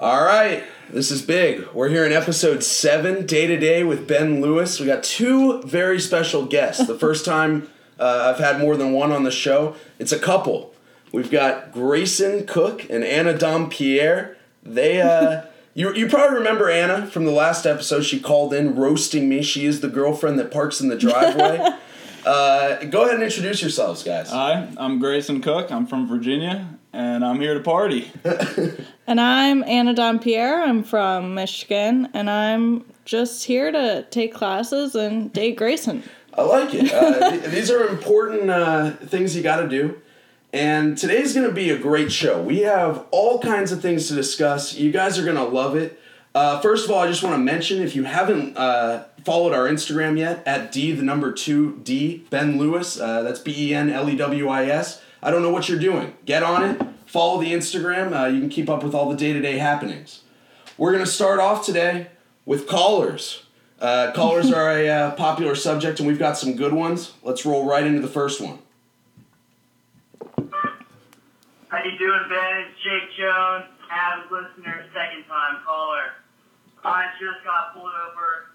All right, this is big. We're here in episode seven, day to day with Ben Lewis. We got two very special guests. The first time uh, I've had more than one on the show. It's a couple. We've got Grayson Cook and Anna Dompierre. They, uh, you, you probably remember Anna from the last episode. She called in roasting me. She is the girlfriend that parks in the driveway. uh, go ahead and introduce yourselves, guys. Hi, I'm Grayson Cook. I'm from Virginia, and I'm here to party. And I'm Anna Dompierre. I'm from Michigan, and I'm just here to take classes and date Grayson. I like it. Uh, th- these are important uh, things you got to do. And today's going to be a great show. We have all kinds of things to discuss. You guys are going to love it. Uh, first of all, I just want to mention if you haven't uh, followed our Instagram yet, at D the number two D Ben Lewis. Uh, that's B E N L E W I S. I don't know what you're doing. Get on it. Follow the Instagram. Uh, you can keep up with all the day to day happenings. We're going to start off today with callers. Uh, callers are a uh, popular subject, and we've got some good ones. Let's roll right into the first one. How you doing, Ben? It's Jake Jones, avid listener, second time caller. I just got pulled over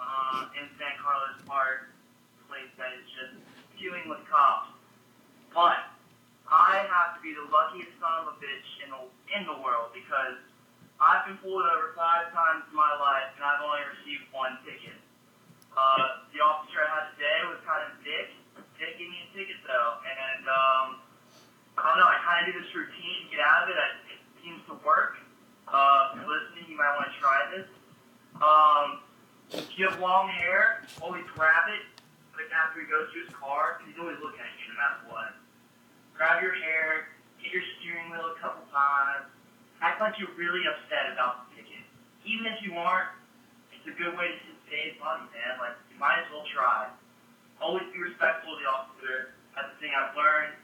uh, in San Carlos Park, place that is just queuing with cops. But I have to be the luckiest son of a bitch in the in the world because I've been pulled over five times in my life and I've only received one ticket. Uh, the officer I had today was kind of dick, didn't me a ticket though, and um. I don't know. I kind of do this routine get out of it. I, it seems to work. Uh, if you're listening, you might want to try this. Um, if you have long hair, always grab it like after he goes to his car, he's always looking at you no matter what. Grab your hair, hit your steering wheel a couple times. Act like you're really upset about the ticket. Even if you aren't, it's a good way to save money, man. Like, you might as well try. Always be respectful of the officer. That's the thing I've learned.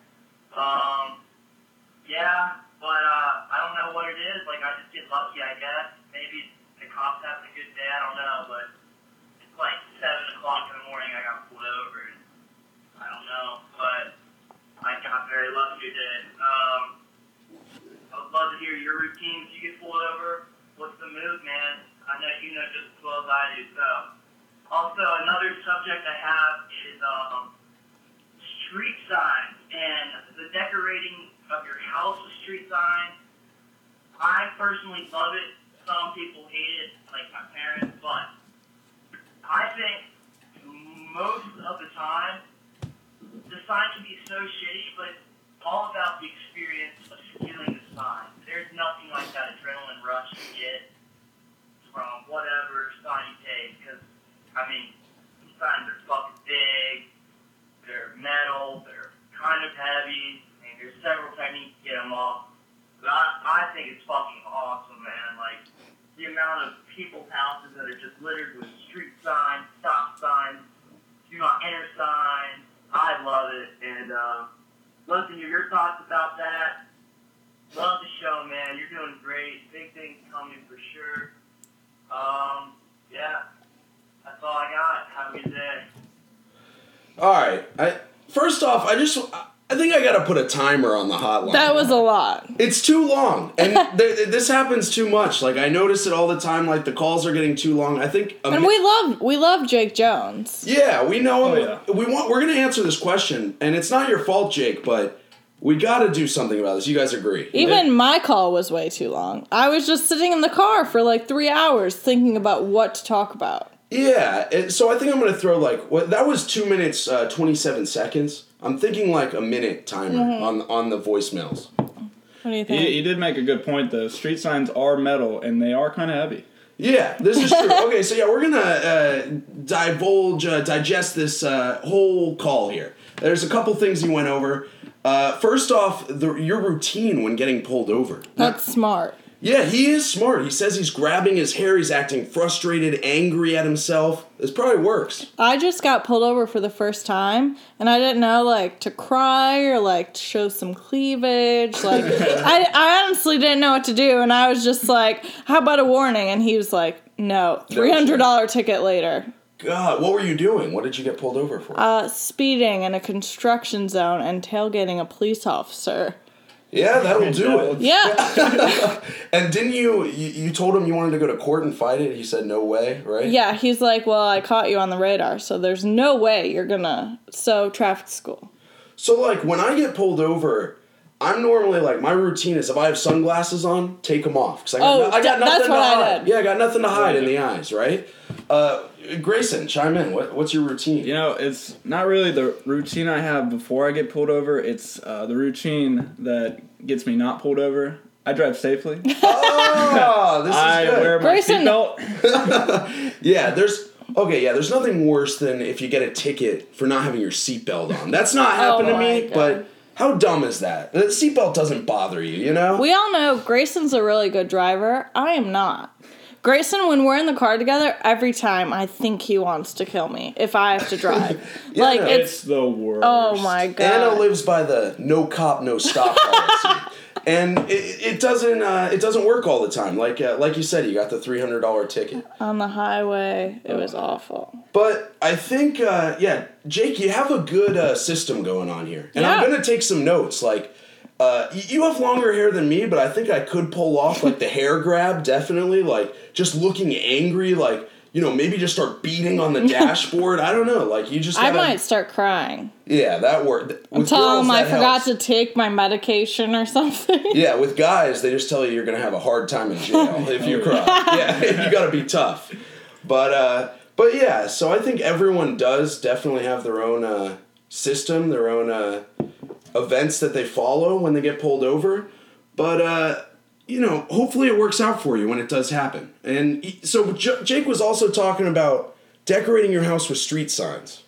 Um, yeah, but uh, I don't know what it is. Like I just get lucky, I guess. Maybe the cops having a good day. I don't know, but it's like seven o'clock in the morning. I got pulled over. And I don't know, but I got very lucky today. Um, I would love to hear your routine if you get pulled over. What's the move, man? I know you know just as well as I do. So, also another subject I have is um street signs and the decorating of your house with street signs. I personally love it. Some people hate it, like my parents, but I think most of the time the sign can be so shitty, but it's all about the experience of stealing the sign. There's nothing like that adrenaline rush you get from whatever sign you take, because I mean, these signs are fucking big they're metal, they're kind of heavy, and there's several techniques to get them off. But I, I think it's fucking awesome, man. Like, the amount of people's houses that are just littered with street signs, stop signs, do not enter signs. I love it, and uh, love to hear your thoughts about that. Love the show, man. You're doing great. Big things coming for sure. Um, yeah, that's all I got. Have a good day. All right. I first off, I just I think I got to put a timer on the hotline. That was a lot. It's too long, and th- this happens too much. Like I notice it all the time. Like the calls are getting too long. I think. a And we love we love Jake Jones. Yeah, we know. Oh, yeah. We want. We're gonna answer this question, and it's not your fault, Jake. But we got to do something about this. You guys agree? Even my call was way too long. I was just sitting in the car for like three hours thinking about what to talk about. Yeah. so I think I'm gonna throw like what that was two minutes uh, twenty seven seconds. I'm thinking like a minute timer Mm-hmm. on on the voicemails. What do you think? He, he did make a good point though. Street signs are metal and they are kind of heavy. Yeah, this is true. okay, so yeah, we're gonna uh, divulge, uh, digest this uh, whole call here. There's a couple things you went over. Uh, first off, the, your routine when getting pulled over. That's smart. Yeah, he is smart. He says he's grabbing his hair. He's acting frustrated, angry at himself. This probably works. I just got pulled over for the first time, and I didn't know like to cry or like to show some cleavage. Like I, I honestly didn't know what to do, and I was just like, "How about a warning?" And he was like, "No, three hundred dollar ticket later." God, what were you doing? What did you get pulled over for? Uh, speeding in a construction zone and tailgating a police officer. Yeah, that'll do it. Yeah. And didn't you, you you told him you wanted to go to court and fight it? He said no way, right? Yeah, he's like, Well, I caught you on the radar, so there's no way you're gonna so traffic school. So like when I get pulled over, I'm normally like my routine is if I have sunglasses on, take them off because I got, Oh, no- I got that- that's nothing to what I hide. did. Yeah, I got nothing to hide in the eyes, right? Uh, Grayson, chime in. What, what's your routine? You know, it's not really the routine I have before I get pulled over. It's uh, the routine that gets me not pulled over. I drive safely. Oh, this is I good. wear my Grayson- seatbelt. Yeah, there's okay. Yeah, there's nothing worse than if you get a ticket for not having your seatbelt on. That's not happened to Oh my me, God. but how dumb is that? The seatbelt doesn't bother you, you know? We all know Grayson's a really good driver. I am not. Grayson, when we're in the car together, every time I think he wants to kill me if I have to drive. Yeah, like no, it's It's the worst. oh my god. Anna lives by the no cop, no stop policy. And it, it doesn't uh, it doesn't work all the time. Like uh, like you said, you got the three hundred dollar ticket. on the highway. It was awful. But I think, uh, yeah, Jake, you have a good uh, system going on here, and I'm gonna take some notes. Like, uh, you have longer hair than me, but I think I could pull off like the hair grab, definitely. Like, just looking angry, like you know, maybe just start beating on the dashboard. I don't know, like you just. I Gotta, might start crying. Yeah, that worked. Tell girls, him I forgot helps. to take my medication or something. Yeah, with guys, they just tell you you're gonna have a hard time in jail if you cry. Yeah, you gotta be tough. But uh, but yeah, so I think everyone does definitely have their own uh, system, their own uh, events that they follow when they get pulled over. But uh, you know, hopefully it works out for you when it does happen. And he- so J- Jake was also talking about decorating your house with street signs.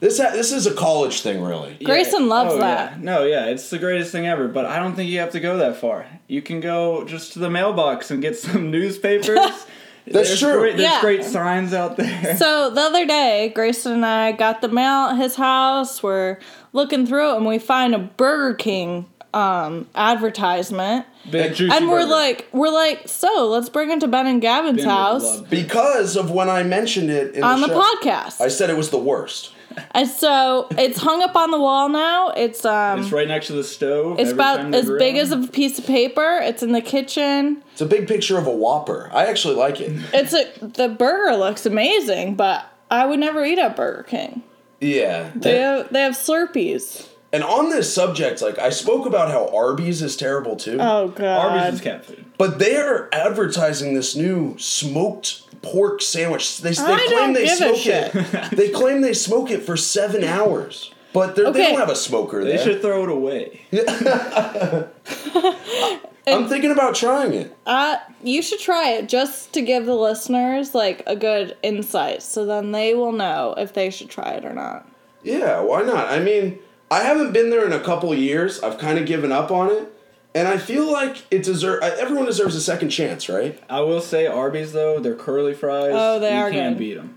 This ha- this is a college thing, really. Grayson loves oh, that. Yeah. No, yeah, it's the greatest thing ever. But I don't think you have to go that far. You can go just to the mailbox and get some newspapers. That's there's true. Great, there's Yeah. great signs out there. So the other day, Grayson and I got the mail at his house. We're looking through it and we find a Burger King um, advertisement. Big juicy and we're burger. like, we're like, so let's bring it to Ben and Gavin's Ben house Because of when I mentioned it in on the show. podcast. I said it was the worst. and so it's hung up on the wall now. It's um, It's right next to the stove. it's about as grill. big as a piece of paper. It's in the kitchen. It's a big picture of a Whopper. I actually like it. It's a the burger looks amazing, but I would never eat at Burger King. Yeah. They have they have Slurpees. And on this subject, like I spoke about how Arby's is terrible too. Oh god. Arby's is cat food. but they are advertising this new smoked pork sandwich. They, they I claim don't they give a smoke shit. it. they claim they smoke it for seven hours. But they're they Okay. don't have a smoker They there. should throw it away. I'm thinking about trying it. Uh, you should try it just to give the listeners like a good insight, so then they will know if they should try it or not. Yeah, why not? I mean, I haven't been there in a couple years. I've kind of given up on it. And I feel like it deserve. Everyone deserves a second chance, right? I will say Arby's though, their curly fries. Oh, they you are can't good. beat them.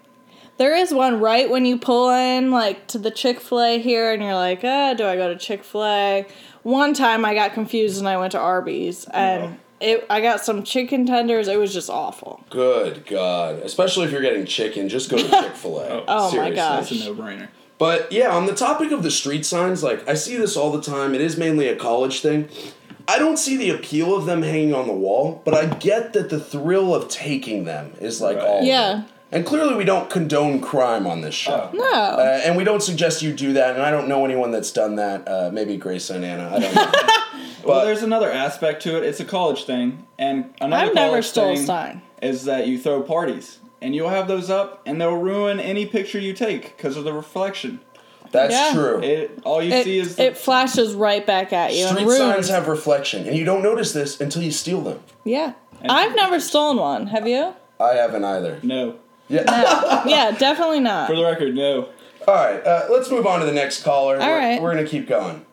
There is one right when you pull in like to the Chick Fil A here, and you're like, uh, do I go to Chick Fil A? One time I got confused and I went to Arby's, and it I got some chicken tenders. It was just awful. Good God. Especially if you're getting chicken, just go to Chick fil A. Oh. oh my gosh. That's a no-brainer. But yeah, on the topic of the street signs, like I see this all the time. It is mainly a college thing. I don't see the appeal of them hanging on the wall, but I get that the thrill of taking them is like Right. all. of Yeah. It. And clearly, we don't condone crime on this show. No. Uh, and we don't suggest you do that, and I don't know anyone that's done that. Uh, maybe Grace and Anna. I don't know. well, there's another aspect to it. It's a college thing, and another I've never college stole a thing sign. is that you throw parties, and you'll have those up, and they'll ruin any picture you take because of the reflection. That's Yeah. true. It all you It, see is it flashes right back at you and Street ruins. signs have reflection, and you don't notice this until you steal them. yeah. I've never stolen one. Have you? I haven't either. no. Yeah. Yeah, definitely not. For the record, no. All right, uh, let's move on to the next caller. All we're, right. we're gonna keep going.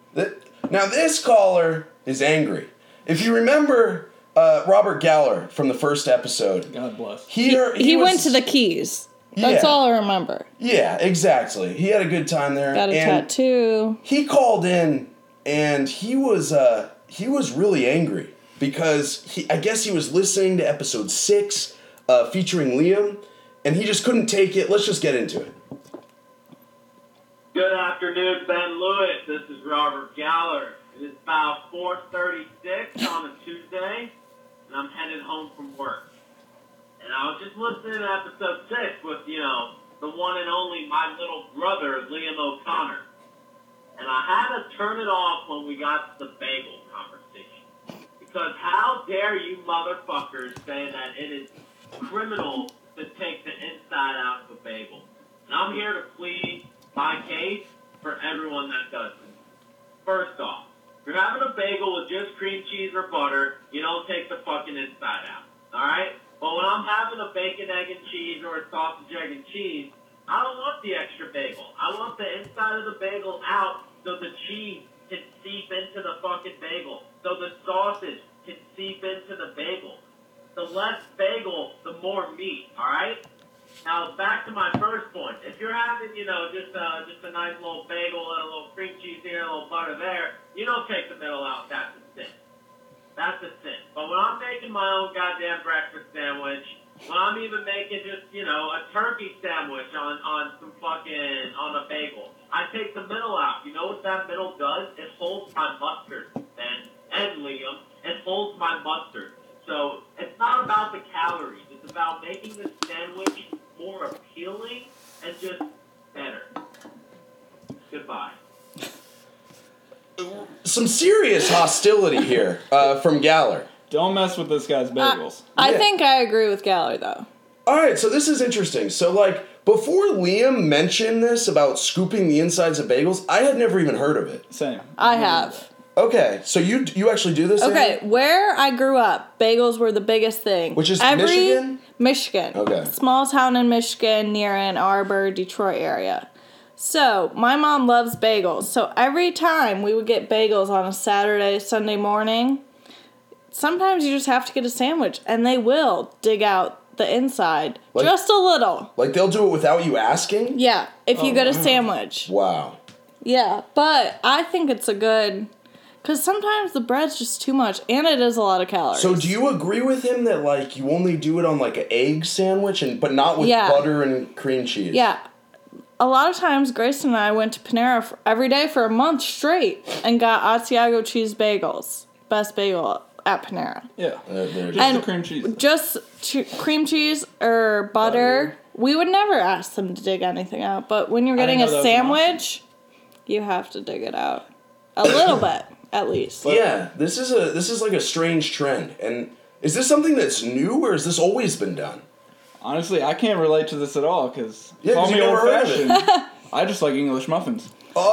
Now this caller is angry. If you remember uh, Robert Galler from the first episode, God bless. he he, he, went was- to the keys. That's Yeah. all I remember. yeah exactly. He had a good time there. Got a and tattoo. He called in and he was uh, he was really angry because he I guess he was listening to episode six uh, featuring Liam, and he just couldn't take it. Let's just get into it. Good afternoon, Ben Lewis. This is Robert Galler. It is about 4:36 on a Tuesday, and I'm headed home from work. And I was just listening to episode six with you know the one and only my little brother Liam O'Connor, and I had to turn it off when we got to the bagel conversation because how dare you motherfuckers say that it is criminal to take the inside out of a bagel? And I'm here to plead my case for everyone that does it. First off, if you're having a bagel with just cream cheese or butter, you don't take the fucking inside out. Alright? But when I'm having a bacon, egg, and cheese or a sausage, egg, and cheese, I don't want the extra bagel. I want the inside of the bagel out so the cheese can seep into the fucking bagel. So the sausage can seep into the bagel. The less bagel, the more meat, alright? Now back to my first point. If you're having, you know, just uh, just a nice little bagel and a little cream cheese here, a little butter there, you don't take the middle out. That's a sin. That's a sin. But when I'm making my own goddamn breakfast sandwich, when I'm even making just, you know, a turkey sandwich on on some fucking on a bagel, I take the middle out. You know what that middle does? It holds my mustard, Ben and Liam. It holds my mustard. So it's not about the calories. It's about making the sandwich more appealing and just better. Goodbye. Some serious hostility here uh, from Galler. Don't mess with this guy's bagels. I Yeah. think I agree with Galler though. All right, so this is interesting. So, like, before Liam mentioned this about scooping the insides of bagels, I had never even heard of it. Same. I have. Okay, so you you actually do this? Okay, Amy? where I grew up, bagels were the biggest thing. Which is Michigan? Michigan. Okay. Small town in Michigan near Ann Arbor, Detroit area. So, my mom loves bagels. So, every time we would get bagels on a Saturday, Sunday morning, sometimes you just have to get a sandwich and they will dig out the inside Like- just a little. Like they'll do it without you asking? Yeah, if you Oh, get a sandwich. Wow. Yeah, but I think it's a good cuz sometimes the bread's just too much and it is a lot of calories. So do you agree with him that like you only do it on like an egg sandwich and but not with Yeah. butter and cream cheese? Yeah. A lot of times, Grace and I went to Panera for, every day for a month straight and got Asiago cheese bagels. Best bagel at Panera. Yeah. Uh, there- Just And the cream cheese. Just ch- cream cheese or butter. We would never ask them to dig anything out, but when you're I didn't getting a that was an sandwich, you have to dig it out a little bit at least. yeah, this is a this is like a strange trend. And is this something that's new or has this always been done? Honestly, I can't relate to this at all because Yeah, 'cause call me old heard of it. fashioned. I just like English muffins. Oh,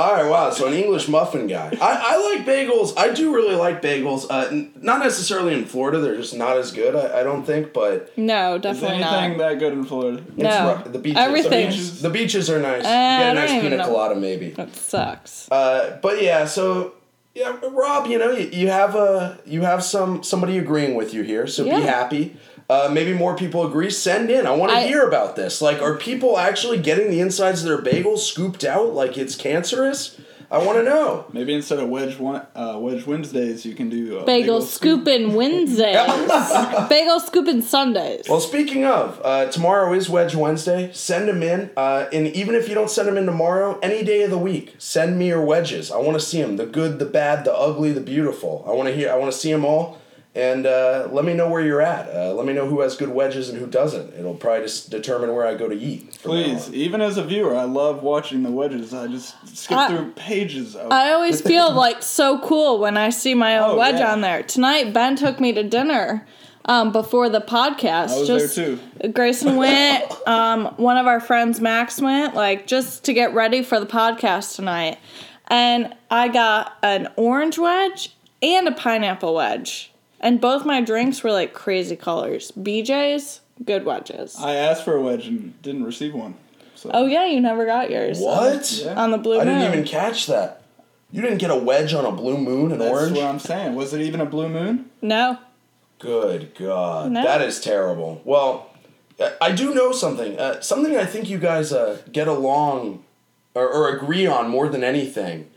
All right, wow. So an English muffin guy. I, I like bagels. I do really like bagels. Uh, n- not necessarily in Florida. They're just not as good. I, I don't think. But No, Is definitely anything not. that good in Florida? it's No. ru- the beaches. Everything. The beaches, the beaches are nice. Uh, you get a don't nice even pina know. colada, maybe. That sucks. Uh, but yeah, so yeah, Rob, you know, you, you have a you have some somebody agreeing with you here, so Yeah. be happy. Uh, maybe more people agree. Send in. I want to hear about this. Like, are people actually getting the insides of their bagels scooped out like it's cancerous? I want to know. Maybe instead of wedge one, uh, wedge Wednesdays, you can do uh, Bagel scoop. scooping Wednesdays. Bagel scooping Sundays. Well, speaking of, uh, tomorrow is Wedge Wednesday. Send them in, uh, and even if you don't send them in tomorrow, any day of the week, send me your wedges. I want to see them. The good, the bad, the ugly, the beautiful. I want to hear. I want to see them all. And uh, let me know where you're at. Uh, let me know who has good wedges and who doesn't. It'll probably just determine where I go to eat. Please, even as a viewer, I love watching the wedges. I just skip I- through pages of. I always feel like so cool when I see my own Oh, wedge yeah. on there. Tonight, Ben took me to dinner um, before the podcast. I was just, there too. Grayson went. Um, one of our friends, Max, went like just to get ready for the podcast tonight, and I got an orange wedge and a pineapple wedge, and both my drinks were like crazy colors. BJ's, good wedges. I asked for a wedge and didn't receive one. So oh yeah, you never got yours. What? Yeah. On the blue moon. I didn't even catch that. You didn't get a wedge on a blue moon and that's orange? what I'm saying. Was it even a blue moon? No. Good God, No. that is terrible. Well, I- I do know something. Uh, something I think you guys uh, get along or, or agree on more than anything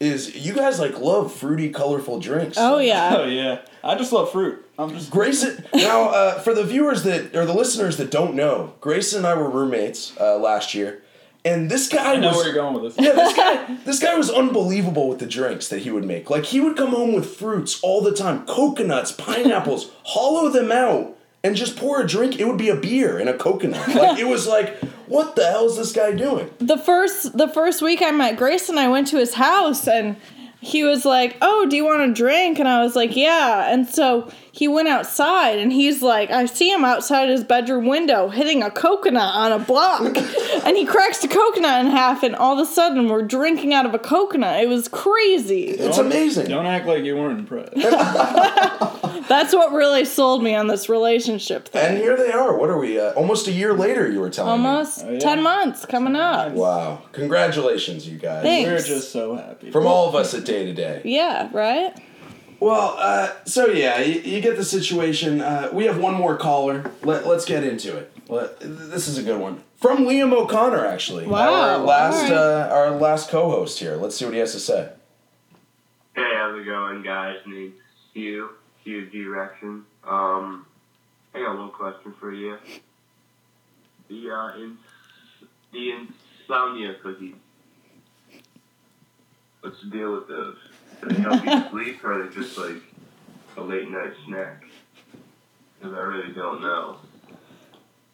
is you guys like love fruity, colorful drinks. Oh yeah. Oh yeah, I just love fruit. I'm just Grayson. Now, uh, for the viewers that or the listeners that don't know, Grayson and I were roommates uh, last year, and this guy I know was where you're going with this. yeah, this guy, this guy was unbelievable with the drinks that he would make. Like he would come home with fruits all the time, coconuts, pineapples, hollow them out, and just pour a drink. It would be a beer and a coconut. Like it was like, what the hell is this guy doing? the first the first week I met Grayson, I went to his house and he was like, "Oh, do you want a drink?" And I was like, "Yeah." And so he went outside and he's like, I see him outside his bedroom window hitting a coconut on a block. and he cracks the coconut in half and all of a sudden we're drinking out of a coconut. It was crazy. It's Don't- amazing. Don't act like you weren't impressed. That's what really sold me on this relationship thing. And here they are. What are we? Uh, almost a year later, you were telling me. Almost Oh, yeah. 10 months coming up. Wow! Congratulations, you guys. Thanks. We're just so happy. From all of us at Day to Day. Yeah, right? Well, uh, so yeah, you, you get the situation. Uh, we have one more caller. Let, let's get into it. Let, this is a good one from Liam O'Connor, actually. Wow, Our last, alright. uh, our last co-host here. Let's see what he has to say. Hey, how's it going, guys? Name's Hugh, Hugh G. Rection. Um, I got a little question for you. The, uh, ins- the insomnia cookies. What's the deal with those? They help you sleep, or are they just like a late night snack? Because I really don't know.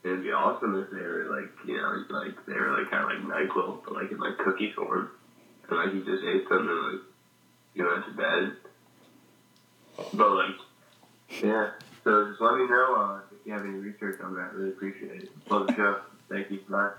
It'd be awesome if they were like, you know, like they were like kind of like Nyquil, but like in like cookie form, and like you just ate them and like you went to bed. But like, yeah. So just let me know uh, if you have any research on that. Really appreciate it. Love the show. Thank you. Bye.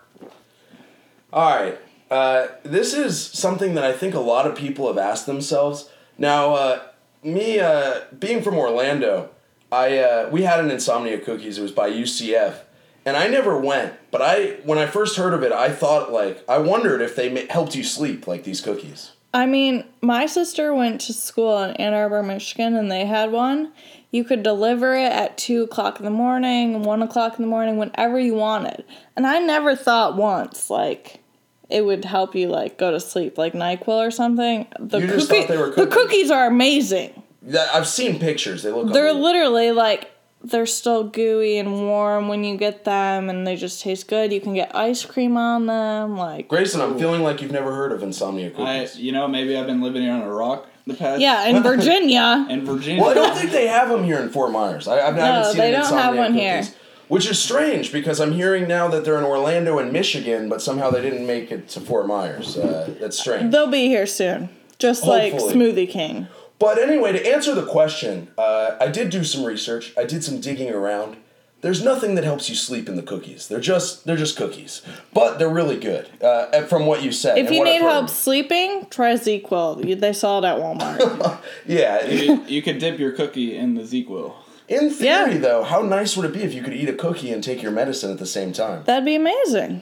All right. Uh, this is something that I think a lot of people have asked themselves. Now, uh, me uh, being from Orlando, I uh, we had an insomnia cookies. It was by UCF, and I never went. But I, when I first heard of it, I thought like I wondered if they ma- helped you sleep like these cookies. I mean, my sister went to school in Ann Arbor, Michigan, and they had one. You could deliver it at 2 o'clock in the morning, 1 o'clock in the morning, whenever you wanted. And I never thought once, like, it would help you, like, go to sleep, like NyQuil or something. The, You just thought they were the cookies. cookies are amazing. That- I've seen pictures. They look. They're unbelievable. literally, like, they're still gooey and warm when you get them, and they just taste good. You can get ice cream on them, like... Grayson, I'm feeling like you've never heard of insomnia I, cookies. you know, maybe I've been living here on a rock the past. Yeah, in Virginia. In Virginia. well, I don't think they have them here in Fort Myers. I, I've No, haven't seen they an don't have insomnia one here. cookies, Which is strange because I'm hearing now that they're in Orlando and Michigan, but somehow they didn't make it to Fort Myers. Uh, that's strange. They'll be here soon. Just like Smoothie King. But anyway, to answer the question, uh, I did do some research. I did some digging around. There's nothing that helps you sleep in the cookies. They're just they're just cookies, but they're really good. Uh, from what you said, If you need help sleeping, try ZzzQuil. They sell it at Walmart. yeah. you, you could dip your cookie in the ZzzQuil. In theory, Yeah. though, how nice would it be if you could eat a cookie and take your medicine at the same time? That'd be amazing.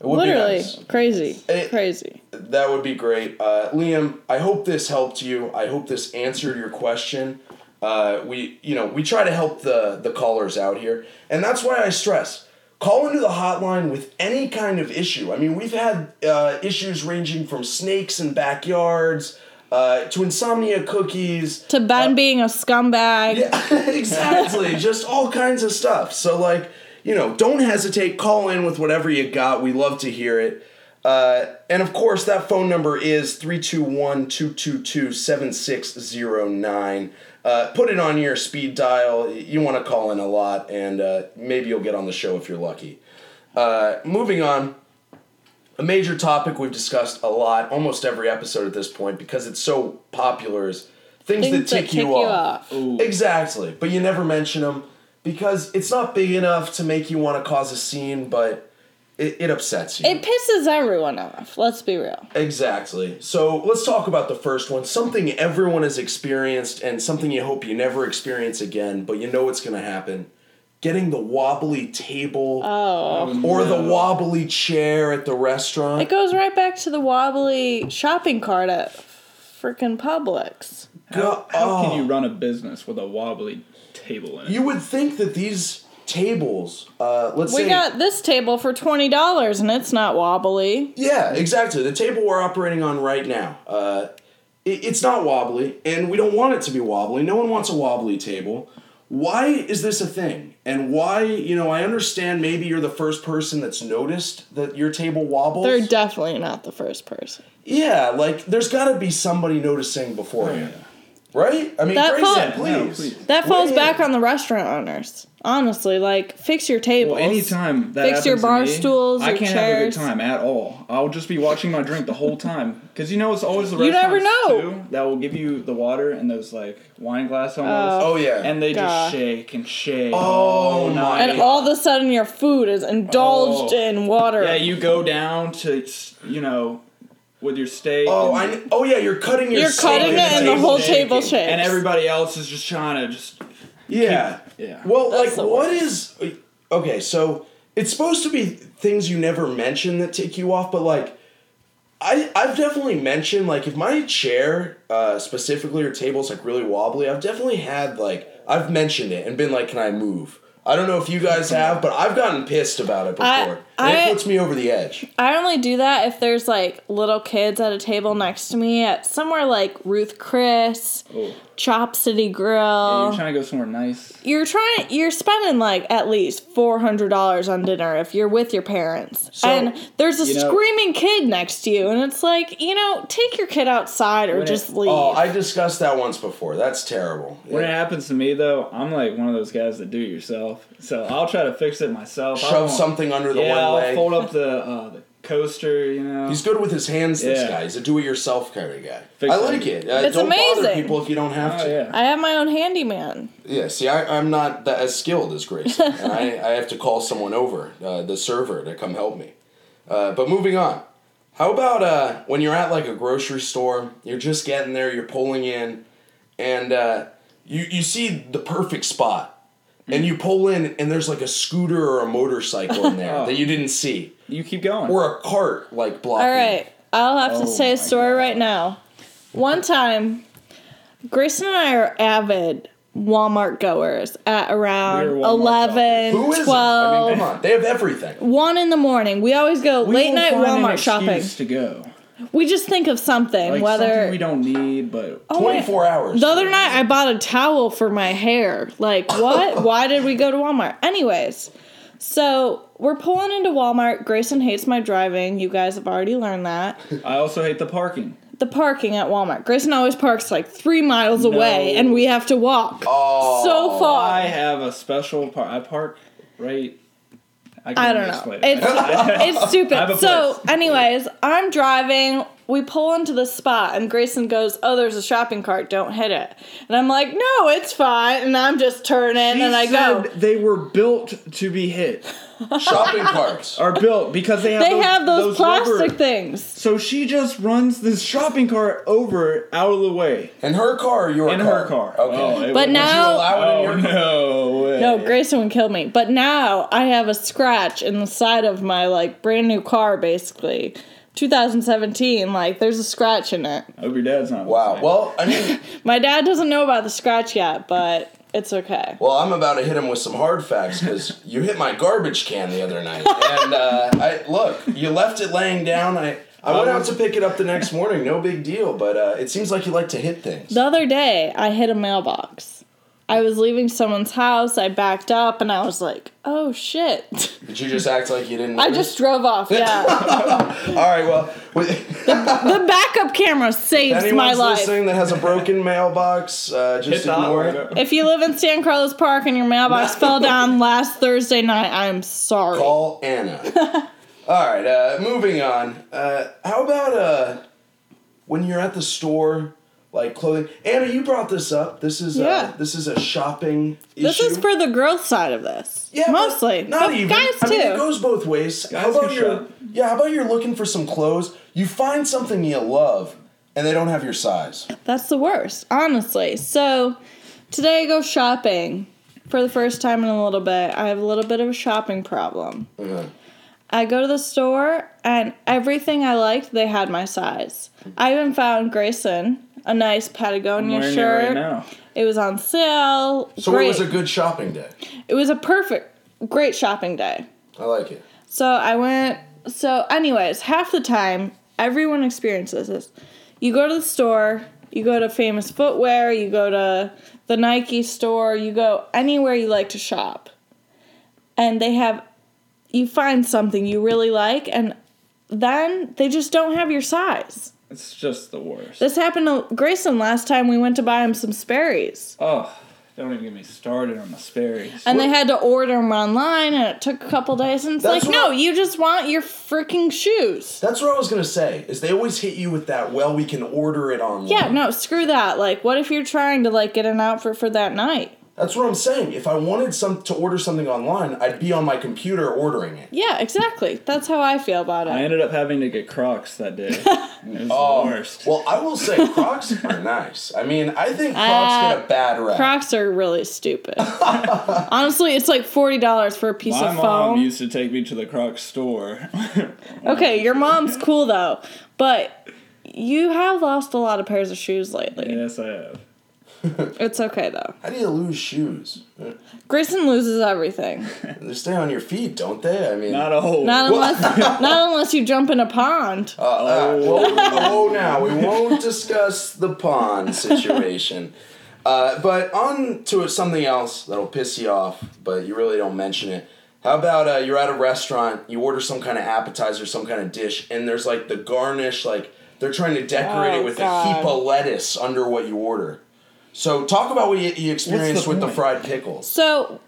It would be Literally nice. crazy. It- crazy. That would be great. Uh, Liam, I hope this helped you. I hope this answered your question. Uh, we, you know, we try to help the the callers out here, and that's why I stress call into the hotline with any kind of issue. I mean, we've had uh, issues ranging from snakes in backyards uh, to insomnia cookies. To Ben being a scumbag. Yeah, exactly. Just all kinds of stuff. So, like, you know, don't hesitate. Call in with whatever you got. We love to hear it. Uh, and of course, that phone number is 321 222 7609. Uh, Put it on your speed dial. You want to call in a lot, and uh, maybe you'll get on the show if you're lucky. Uh, moving on, a major topic we've discussed a lot, almost every episode at this point, because it's so popular, is things, Things that tick, you, off. Ooh. Exactly, but you never mention them because it's not big enough to make you want to cause a scene, but it, it upsets you. It pisses everyone off. Let's be real. exactly. So let's talk about the first one. Something everyone has experienced and something you hope you never experience again, but you know it's going to happen. Getting the wobbly table Oh. or the wobbly chair at the restaurant. It goes right back to the wobbly shopping cart at freaking Publix. Go- How oh. can you run a business with a wobbly table in it? You would think that these tables, uh, let's say We say, got this table for twenty dollars and it's not wobbly. yeah, exactly. The table we're operating on right now, uh, it, it's not wobbly, and we don't want it to be wobbly. No one wants a wobbly table, why is this a thing? And why, you know, I understand maybe you're the first person that's noticed that your table wobbles. They're definitely not the first person. yeah, like there's got to be somebody noticing beforehand. Oh, Right? I mean, That Grayson, fall- please. No, please. That falls Weigh back on the restaurant owners. Honestly, like fix your tables. Well, anytime that Fix your happens to bar me, stools, I can't have a good time at all. I'll just be watching my drink the whole time because you know it's always the You never restaurants, know. too, that will give you the water and those like wine glass oh, almost, Oh, yeah. and they God. just oh, shake and shake. Oh, all my night. And all of a sudden, your food is indulged Oh. in water. Yeah, you go down to you know with your steak. Oh, I. Oh, yeah. You're cutting your. You're steak cutting it, and the table's whole table shaking. shakes. and everybody else is just trying to just Yeah. yeah. Well, That's like, what is? Okay, so it's supposed to be things you never mention that take you off, but like, I I've definitely mentioned like if my chair uh, specifically or table's like really wobbly, I've definitely had like I've mentioned it and been like, can I move? I don't know if you guys have, but I've gotten pissed about it before, I- and I- it puts me over the edge. I only do that if there's like little kids at a table next to me at somewhere like Ruth Chris, Oh. Chop City Yeah, Grill. you're trying to go somewhere nice. you're trying you're spending like at least four hundred dollars on dinner if you're with your parents So, and there's a you know- screaming kid next to you and it's like you know take your kid outside or When it- just leave Oh, I discussed that once before. That's terrible. When it happens to me though, I'm like one of those guys that do it yourself. So I'll try to fix it myself. Shove something under the yeah, one I'll leg. fold up the uh, the coaster. You know, He's good with his hands. This Yeah. guy. He's a do-it-yourself kind of guy. Fix I it. like it. Uh, It's don't bother amazing. people if you don't have oh to. yeah. i have my own handyman Yeah, see, I, I'm not that as skilled as Grayson, and I, I have to call someone over, uh, the server, to come help me. Uh, but moving on, how about uh, when you're at like a grocery store, you're just getting there, you're pulling in, and uh, you you see the perfect spot, and you pull in, and there's like a scooter or a motorcycle in there Oh. that you didn't see, You keep going. or a cart like blocking. all right i'll have to Oh say a story right now one time grayson and i are avid walmart goers at around We're 11 Who is 12 I mean, come on, they have everything. one in the morning we always go We late night find an walmart shopping to go. We just think of something Like whether something we don't need, but Oh, wait. 24 hours. The other night, I bought a towel for my hair. Like, what? Why did we go to Walmart? Anyways, so we're pulling into Walmart. Grayson hates my driving. You guys have already learned that. I also hate the parking. The parking at Walmart. Grayson always parks like three miles away, and we have to walk Oh, so far. I have a special park. I park right. I, I don't know. It's it. it's stupid. So, anyways, I'm driving. We pull into the spot, and Grayson goes, "Oh, there's a shopping cart. Don't hit it." And I'm like, "No, it's fine." And I'm just turning, She and I go. They were built to be hit. shopping carts. Are built because they have They those, have those, plastic rubber- things. So she just runs this shopping cart over out of the way In her car, or your in car? her car. Okay. Oh, But would- now- you allow it in Oh your no way. No, Grayson would kill me. But now I have a scratch in the side of my like brand new car, basically. 2017, like there's a scratch in it. I hope your dad's not. Wow. listening. Well, I mean, My dad doesn't know about the scratch yet, but it's okay. well, I'm about to hit him with some hard facts because you hit my garbage can the other night, and uh, I look, you left it laying down. I I went out to pick it up the next morning. No big deal, but uh, it seems like you like to hit things. The other day, I hit a mailbox. I was leaving someone's house. I backed up and I was like, "Oh shit!" Did you just act like you didn't? I just drove off. Yeah, All right. Well, with, the backup camera saves my anyone's life. listening that has a broken mailbox, uh, just the ignore it. If you live in San Carlos Park and your mailbox fell down last Thursday night, I'm sorry. Call Anna. All right, uh, moving on. Uh, how about uh, when you're at the store, like clothing? Anna, you brought this up. This is Yeah. uh, this is a shopping This issue. is for the girls' side of this. yeah, but mostly. not but even. guys I mean, it too. goes both ways. how Guys about can you're shop. yeah? How about you're looking for some clothes? You find something you love, and they don't have your size. That's the worst, honestly. So today I go shopping for the first time in a little bit. I have a little bit of a shopping problem. Uh-huh. I go to the store and everything I liked, they had my size. I even found Grayson a nice I'm Patagonia shirt. it right now. It was on sale. So great. it was a good shopping day. it was a perfect, great shopping day. I like it. So I went. So, anyways, half the time, everyone experiences this. You go to the store, you go to Famous Footwear, you go to the Nike store, you go anywhere you like to shop. And they have you find something you really like and then they just don't have your size. It's just the worst. This happened to Grayson last time we went to buy him some Sperry's. oh, don't even get me started on the Sperry's. And they had to order them online, and it took a couple days. And it's That's like, what no, I- you just want your freaking shoes. That's what I was gonna say. Is they always hit you with that? Well, we can order it online. Yeah, no, screw that. Like, what if you're trying to like get an outfit for that night? That's what I'm saying. If I wanted some to order something online, I'd be on my computer ordering it. Yeah, exactly. That's how I feel about it. I ended up having to get Crocs that day. It was Oh, the worst. Well, I will say Crocs are nice. I mean, I think Crocs Uh, get a bad rap. Crocs are really stupid. Honestly, it's like forty dollars for a piece My of foam. My mom used to take me to the Crocs store. okay, your mom's cool though, but you have lost a lot of pairs of shoes lately. yes, I have. It's okay though. How do you lose shoes? Grayson loses everything. They stay on your feet, don't they? I mean, Not a whole. Not unless not unless you jump in a pond. Uh, uh, well, oh, now we won't discuss the pond situation. Uh, but on to something else that'll piss you off, but you really don't mention it. How about uh, you're at a restaurant, you order some kind of appetizer, some kind of dish, and there's like the garnish, like they're trying to decorate Oh, it with God. a heap of lettuce under what you order. So talk about what you, you experienced with the fried pickles. So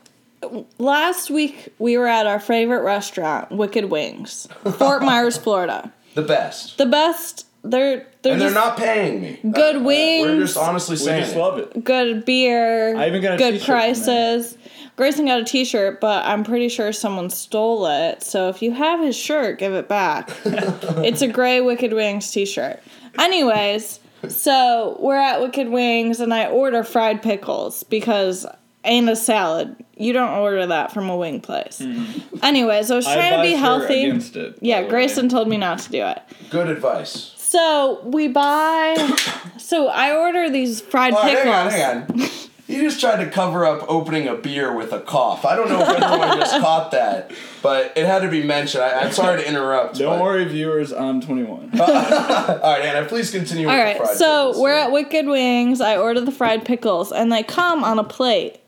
last week we were at our favorite restaurant, Wicked Wings, Fort Myers, Florida. The best. The best. They're they're and they're not paying me. Good Uh, uh, We're just honestly saying. we saying just it. love it. good beer. I even got a good t-shirt prices. Grayson got a T-shirt, but I'm pretty sure someone stole it. So if you have his shirt, give it back. it's a gray Wicked Wings T-shirt. Anyways, so we're at Wicked Wings, and I order fried pickles because and a salad. You don't order that from a wing place. Hmm. Anyways, I was I trying to be advise her healthy. Against it, Yeah, the way. Grayson told me not to do it. Good advice. So we buy. so I order these fried oh, All right, pickles. hang on, hang on. You just tried to cover up opening a beer with a cough. I don't know if everyone just caught that, but it had to be mentioned. I, I'm sorry to interrupt. Don't but- worry, viewers. I'm 21. All right, Anna, please continue. All with right, the fried so pickles. we're at Wicked Wings. I order the fried pickles, and they come on a plate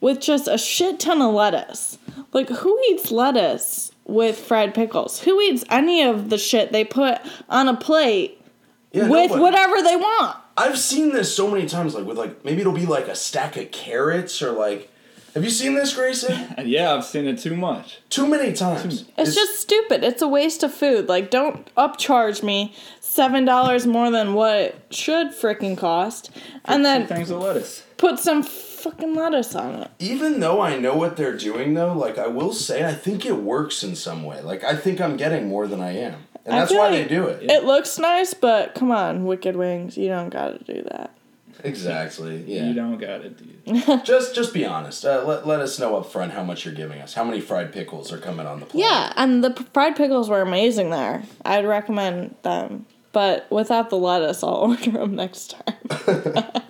with just a shit ton of lettuce. Like, who eats lettuce with fried pickles? Who eats any of the shit they put on a plate Yeah, with but whatever they want? I've seen this so many times, like with like maybe it'll be like a stack of carrots or like. Have you seen this, Grayson? yeah, I've seen it too much. Too many times. It's, just stupid. It's a waste of food. Like, don't upcharge me seven dollars more than what it should freaking cost, and Two then things of lettuce. put some fucking lettuce on it. even though I know what they're doing, though, like I will say, I think it works in some way. Like I think I'm getting more than I am, and I that's feel why like they do it. It looks nice, but come on, Wicked Wings, you don't gotta do that. Exactly. Yeah. You don't got to it, dude. Just just be honest. Uh, let, let us know up front how much you're giving us. How many fried pickles are coming on the plate? Yeah, and the p- fried pickles were amazing there. I'd recommend them, but without the lettuce, I'll order them next time.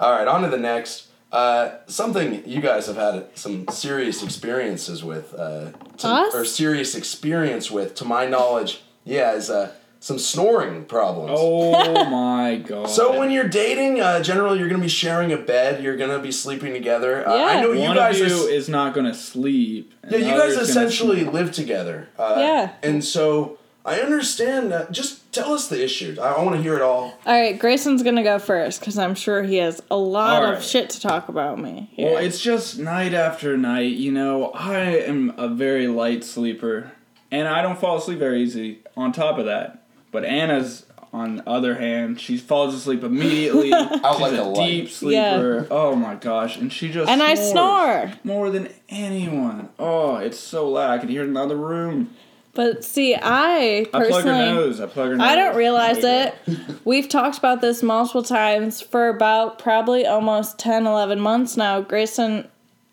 All right, on to the next. Uh, something you guys have had some serious experiences with. Uh, to, Us? Or serious experience with, to my knowledge, yeah, is uh, some snoring problems. Oh my god. So when you're dating, uh, generally you're gonna be sharing a bed. You're gonna be sleeping together. Uh, I Yeah. know you one guys of you s- is not gonna sleep. Yeah, you guys essentially live together. Uh, Yeah. And so I understand. Uh, just tell us the issue. I, I want to hear it all. All right, Grayson's gonna go first because I'm sure he has a lot All of shit to talk about me. Here. Well, it's just night after night. You know, I am a very light sleeper, and I don't fall asleep very easy. On top of that, but Anna's on the other hand, she falls asleep immediately. Out She's like a a deep sleeper. Oh my gosh, and she just and I snore. more than anyone. Oh, it's so loud. I could hear it in the other room. But see, I personally, I plug her personally, nose. I plug her nose. I don't realize it. We've talked about this multiple times for about probably almost 10, 11 months now. Grayson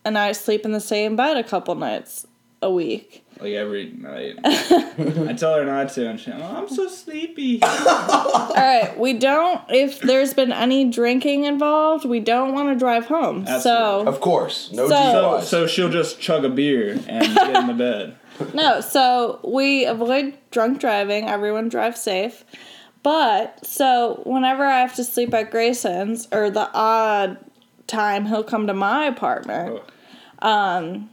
and I sleep in the same bed a couple nights a week. Like every night. I tell her not to, and she's oh, I'm so sleepy. All right, we don't, if there's been any drinking involved, we don't want to drive home. Absolutely. So, Of course, no So- DUIs. So she'll just chug a beer and get in the bed. no, so we avoid drunk driving. Everyone drives safe. But so whenever I have to sleep at Grayson's or the odd time he'll come to my apartment, um,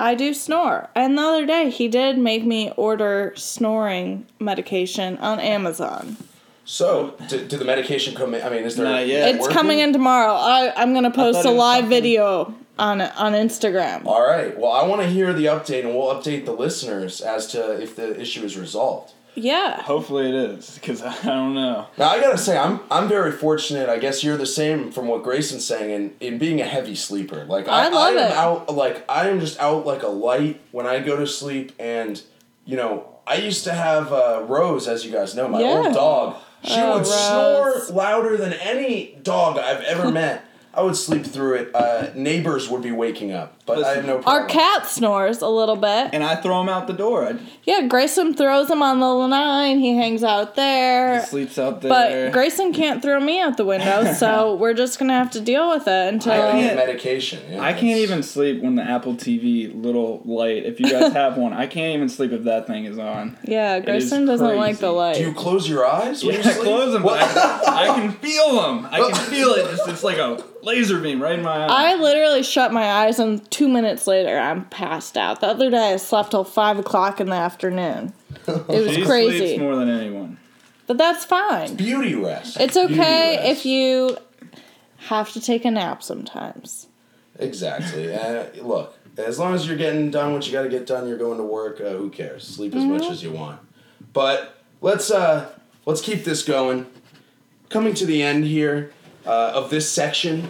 I do snore. And the other day he did make me order snoring medication on Amazon. So, did, did the medication come in? I mean, is there? Not yet. It's coming in tomorrow. I, I'm gonna post a live video on on Instagram. All right. Well, I want to hear the update, and we'll update the listeners as to if the issue is resolved. Yeah. Hopefully it is, because I don't know. Now, I gotta say, I'm I'm very fortunate. I guess you're the same from what Grayson's saying, in, in being a heavy sleeper. Like I, I love am it. out. Like I am just out like a light when I go to sleep, and you know, I used to have uh, Rose, as you guys know, my Yeah. old dog. She Oh, would Rose. snore louder than any dog I've ever met. I would sleep through it. Uh, neighbors would be waking up, but I have no problem. Our cat snores a little bit. And I throw him out the door. I, Yeah, Grayson throws him on the line. He hangs out there. he sleeps out there. But Grayson can't throw me out the window, so we're just gonna have to deal with it until. I need medication. Yeah, I can't it's- even sleep when the Apple TV little light. If you guys have one, I can't even sleep if that thing is on. Yeah, Grayson doesn't like the crazy. light. Do you close your eyes? When Yeah, you I sleep? close them, but I, I can feel them. I can feel it. It's, it's like a laser beam right in my eye. I literally shut my eyes and two minutes later I'm passed out. The other day I slept till five o'clock in the afternoon. It was she crazy. sleeps more than anyone. But that's fine. Beauty rest. It's okay rest. if you have to take a nap sometimes. Exactly. Uh, look, as long as you're getting done what you got to get done, you're going to work. Uh, who cares? Sleep as Mm-hmm. much as you want. But let's uh, let's keep this going. Coming to the end here uh, of this section.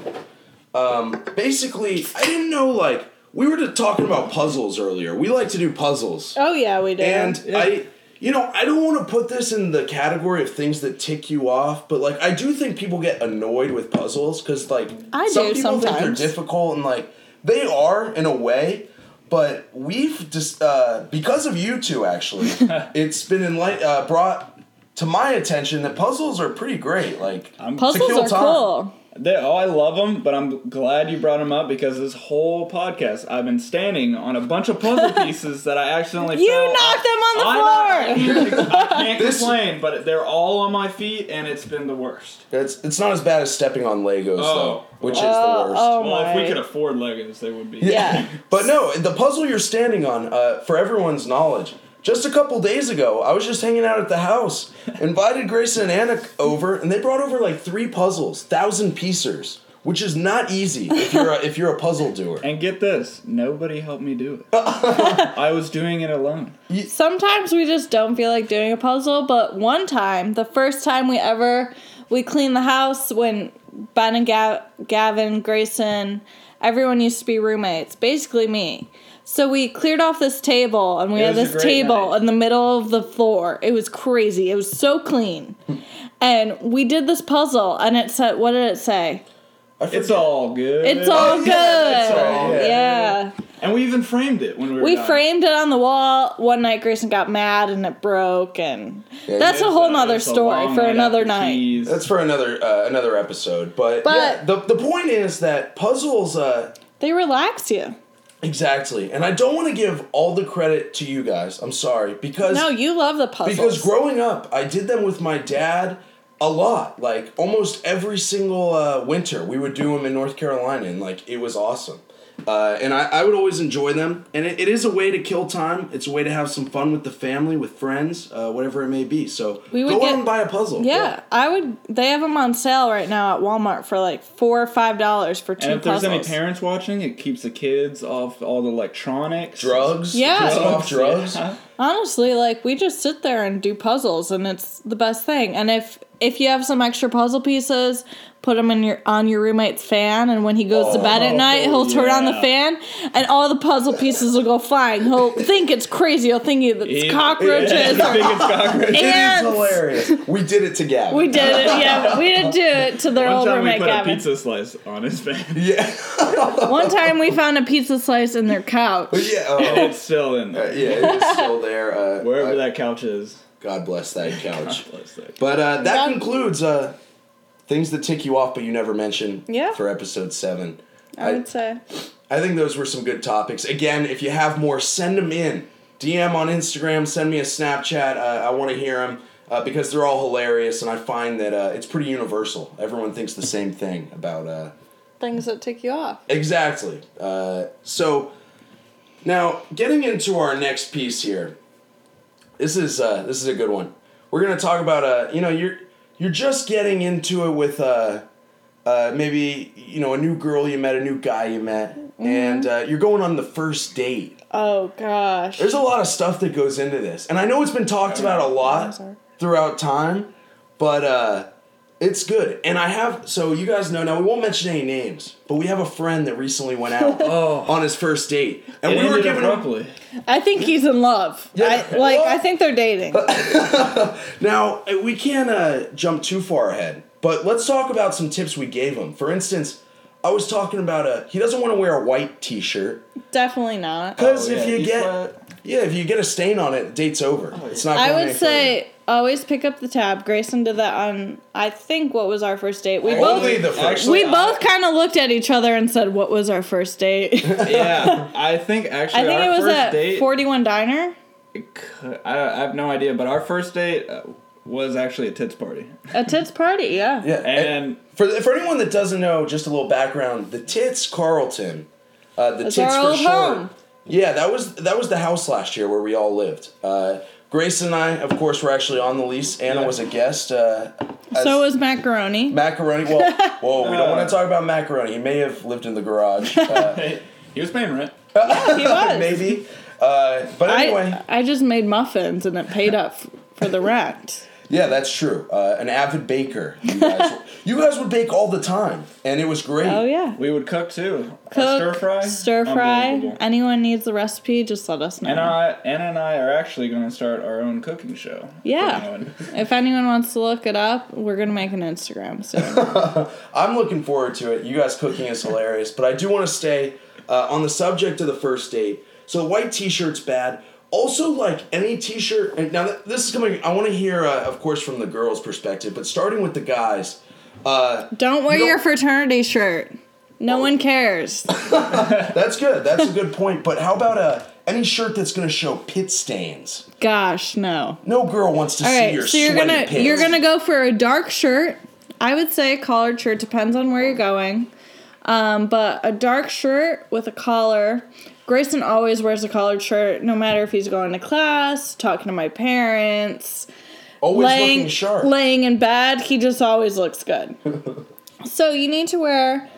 Um, basically, I didn't know like we were talking about puzzles earlier. We like to do puzzles. Oh yeah, we do. And Yeah. I, you know, I don't want to put this in the category of things that tick you off, but like I do think people get annoyed with puzzles because like I some do people think they're difficult and like they are in a way. But we've just uh, because of you two actually, it's been enlight- uh, brought to my attention that puzzles are pretty great. Like I'm- to Puzzles kill are time. cool. They, oh, I love them, but I'm glad you brought them up because this whole podcast I've been standing on a bunch of puzzle pieces that I accidentally You fell knocked them on the I, know. I can't This- complain, but they're all on my feet, and it's been the worst. It's it's not as bad as stepping on Legos Oh. though, which is Oh, the worst. oh well, if we could afford Legos, they would be. Yeah. But no, the puzzle you're standing on, uh, for everyone's knowledge, just a couple days ago, I was just hanging out at the house, invited Grayson and Anna over, and they brought over like three puzzles, thousand piecers, which is not easy if you're a, if you're a puzzle doer. And get this, nobody helped me do it. I was doing it alone. Sometimes we just don't feel like doing a puzzle, but one time, the first time we ever we cleaned the house when Ben and Gav- Gavin, Grayson, everyone used to be roommates, basically me. So we cleared off this table and we It had this table night. in the middle of the floor. It was crazy. It was so clean. and we did this puzzle and it said what did it say? I forget- It's all good. It's all good. that's right, yeah. yeah. And we even framed it when we were We done. framed it on the wall. One night Grayson got mad and it broke and Yeah, that's a whole nother story for another night. keys. That's for another uh, another episode. But, But- yeah, the the point is that puzzles. Uh, They relax you. Exactly, and I don't want to give all the credit to you guys. I'm sorry because No, you love the puzzles. Because growing up, I did them with my dad a lot. Like almost every single uh, winter, we would do them in North Carolina, and like it was awesome. Uh, and I, I would always enjoy them. And it, it is a way to kill time. It's a way to have some fun with the family, with friends, uh, whatever it may be. So We would go get- out and buy a puzzle. yeah, I would. They have them on sale right now at Walmart for like four or five dollars for two and if there's any parents watching, it keeps the kids off all the electronics. Drugs. Yeah. Kids off drugs. Yeah. Honestly, like we just sit there and do puzzles, and it's the best thing. And if if you have some extra puzzle pieces, put them in your on your roommate's fan, and when he goes to bed at Oh, night, he'll turn on the fan, and all the puzzle pieces will go flying. He'll think it's crazy. He'll think it's cockroaches. Yeah, you or- think it's cockroaches. It is Ants. hilarious. We did it together. we did it. Yeah, we didn't do it to their One old time we roommate put a pizza slice on his fan. Yeah. One time we found a pizza slice in their couch. yeah. Oh. it's still in Uh, there. yeah, it is still there. Uh, Wherever uh, that couch is. God bless that couch. God bless that. But uh, that That- concludes uh, things that tick you off, but you never mention. Yeah. For episode seven, I would say. I think those were some good topics. Again, if you have more, send them in. DM on Instagram. Send me a Snapchat. Uh, I want to hear them. uh, because they're all hilarious, and I find that uh, it's pretty universal. Everyone thinks the same thing about uh, Things that tick you off. exactly. Uh, so now getting into our next piece here, this is uh, this is a good one. We're gonna talk about uh, you know you're you're just getting into it with uh, uh, maybe you know a new girl you met, a new guy you met, and uh, you're going on the first date. Oh gosh. There's a lot of stuff that goes into this, and I know it's been talked about a lot throughout time, but uh, it's good. And I have so you guys know now we won't mention any names, but we have a friend that recently went out Oh. on his first date, and It we were ended giving him. abruptly. I think he's in love. Yeah. I, like Well- I think they're dating. Now we can't uh, jump too far ahead, but let's talk about some tips we gave him. For instance, I was talking about a he doesn't want to wear a white T-shirt Definitely not. because Oh, if yeah, you you get sweat. yeah if you get a stain on it, date's over. It's not. I going would any further. say always pick up the tab. Grayson did that on I think what was our first date. We both the first. Actually, we I- both kind of looked at each other and said, "What was our first date?" yeah, I think actually I think our it was first at date. Forty One Diner. it could- I, I have no idea, but our first date uh, was actually a tits party, A tits party, yeah. Yeah, and For, for anyone that doesn't know, just a little background: the Tits Carlton, uh, the That's Tits our for old short. home. Yeah, that was that was the house last year where we all lived. Uh, Grace and I, of course, were actually on the lease. Anna Yeah. was a guest. Uh, So was macaroni. macaroni. Well, whoa, we don't want to talk about macaroni. He may have lived in the garage. Uh, he was paying rent. he was. maybe. Uh, but anyway, I I just made muffins and it paid up for the rent. Yeah, that's true. Uh, an avid baker. You guys, you guys would bake all the time, and it was great. Oh yeah. We would cook too. Our Cook, stir fry. Stir fry. Anyone needs a recipe, just let us know. And I, Anna and I are actually going to start our own cooking show. Yeah. Anyone- If anyone wants to look it up, we're gonna make an Instagram soon. I'm looking forward to it. You guys cooking is hilarious, but I do want to stay uh, on the subject of the first date. So white t-shirt's bad. Also, like any t-shirt. And now this is coming. I want to hear, uh, of course, from the girls' perspective, but starting with the guys. Uh, Don't wear You don't- your fraternity shirt. No one cares. that's good. That's a good point. But how about uh, any shirt that's going to show pit stains? Gosh, no. No girl wants to All see right, your so you're gonna pits. you're gonna go for a dark shirt. I would say a collared shirt depends on where you're going, um, but a dark shirt with a collar. Grayson always wears a collared shirt, no matter if he's going to class, talking to my parents, always laying looking sharp. laying in bed. He just always looks good. so you need to wear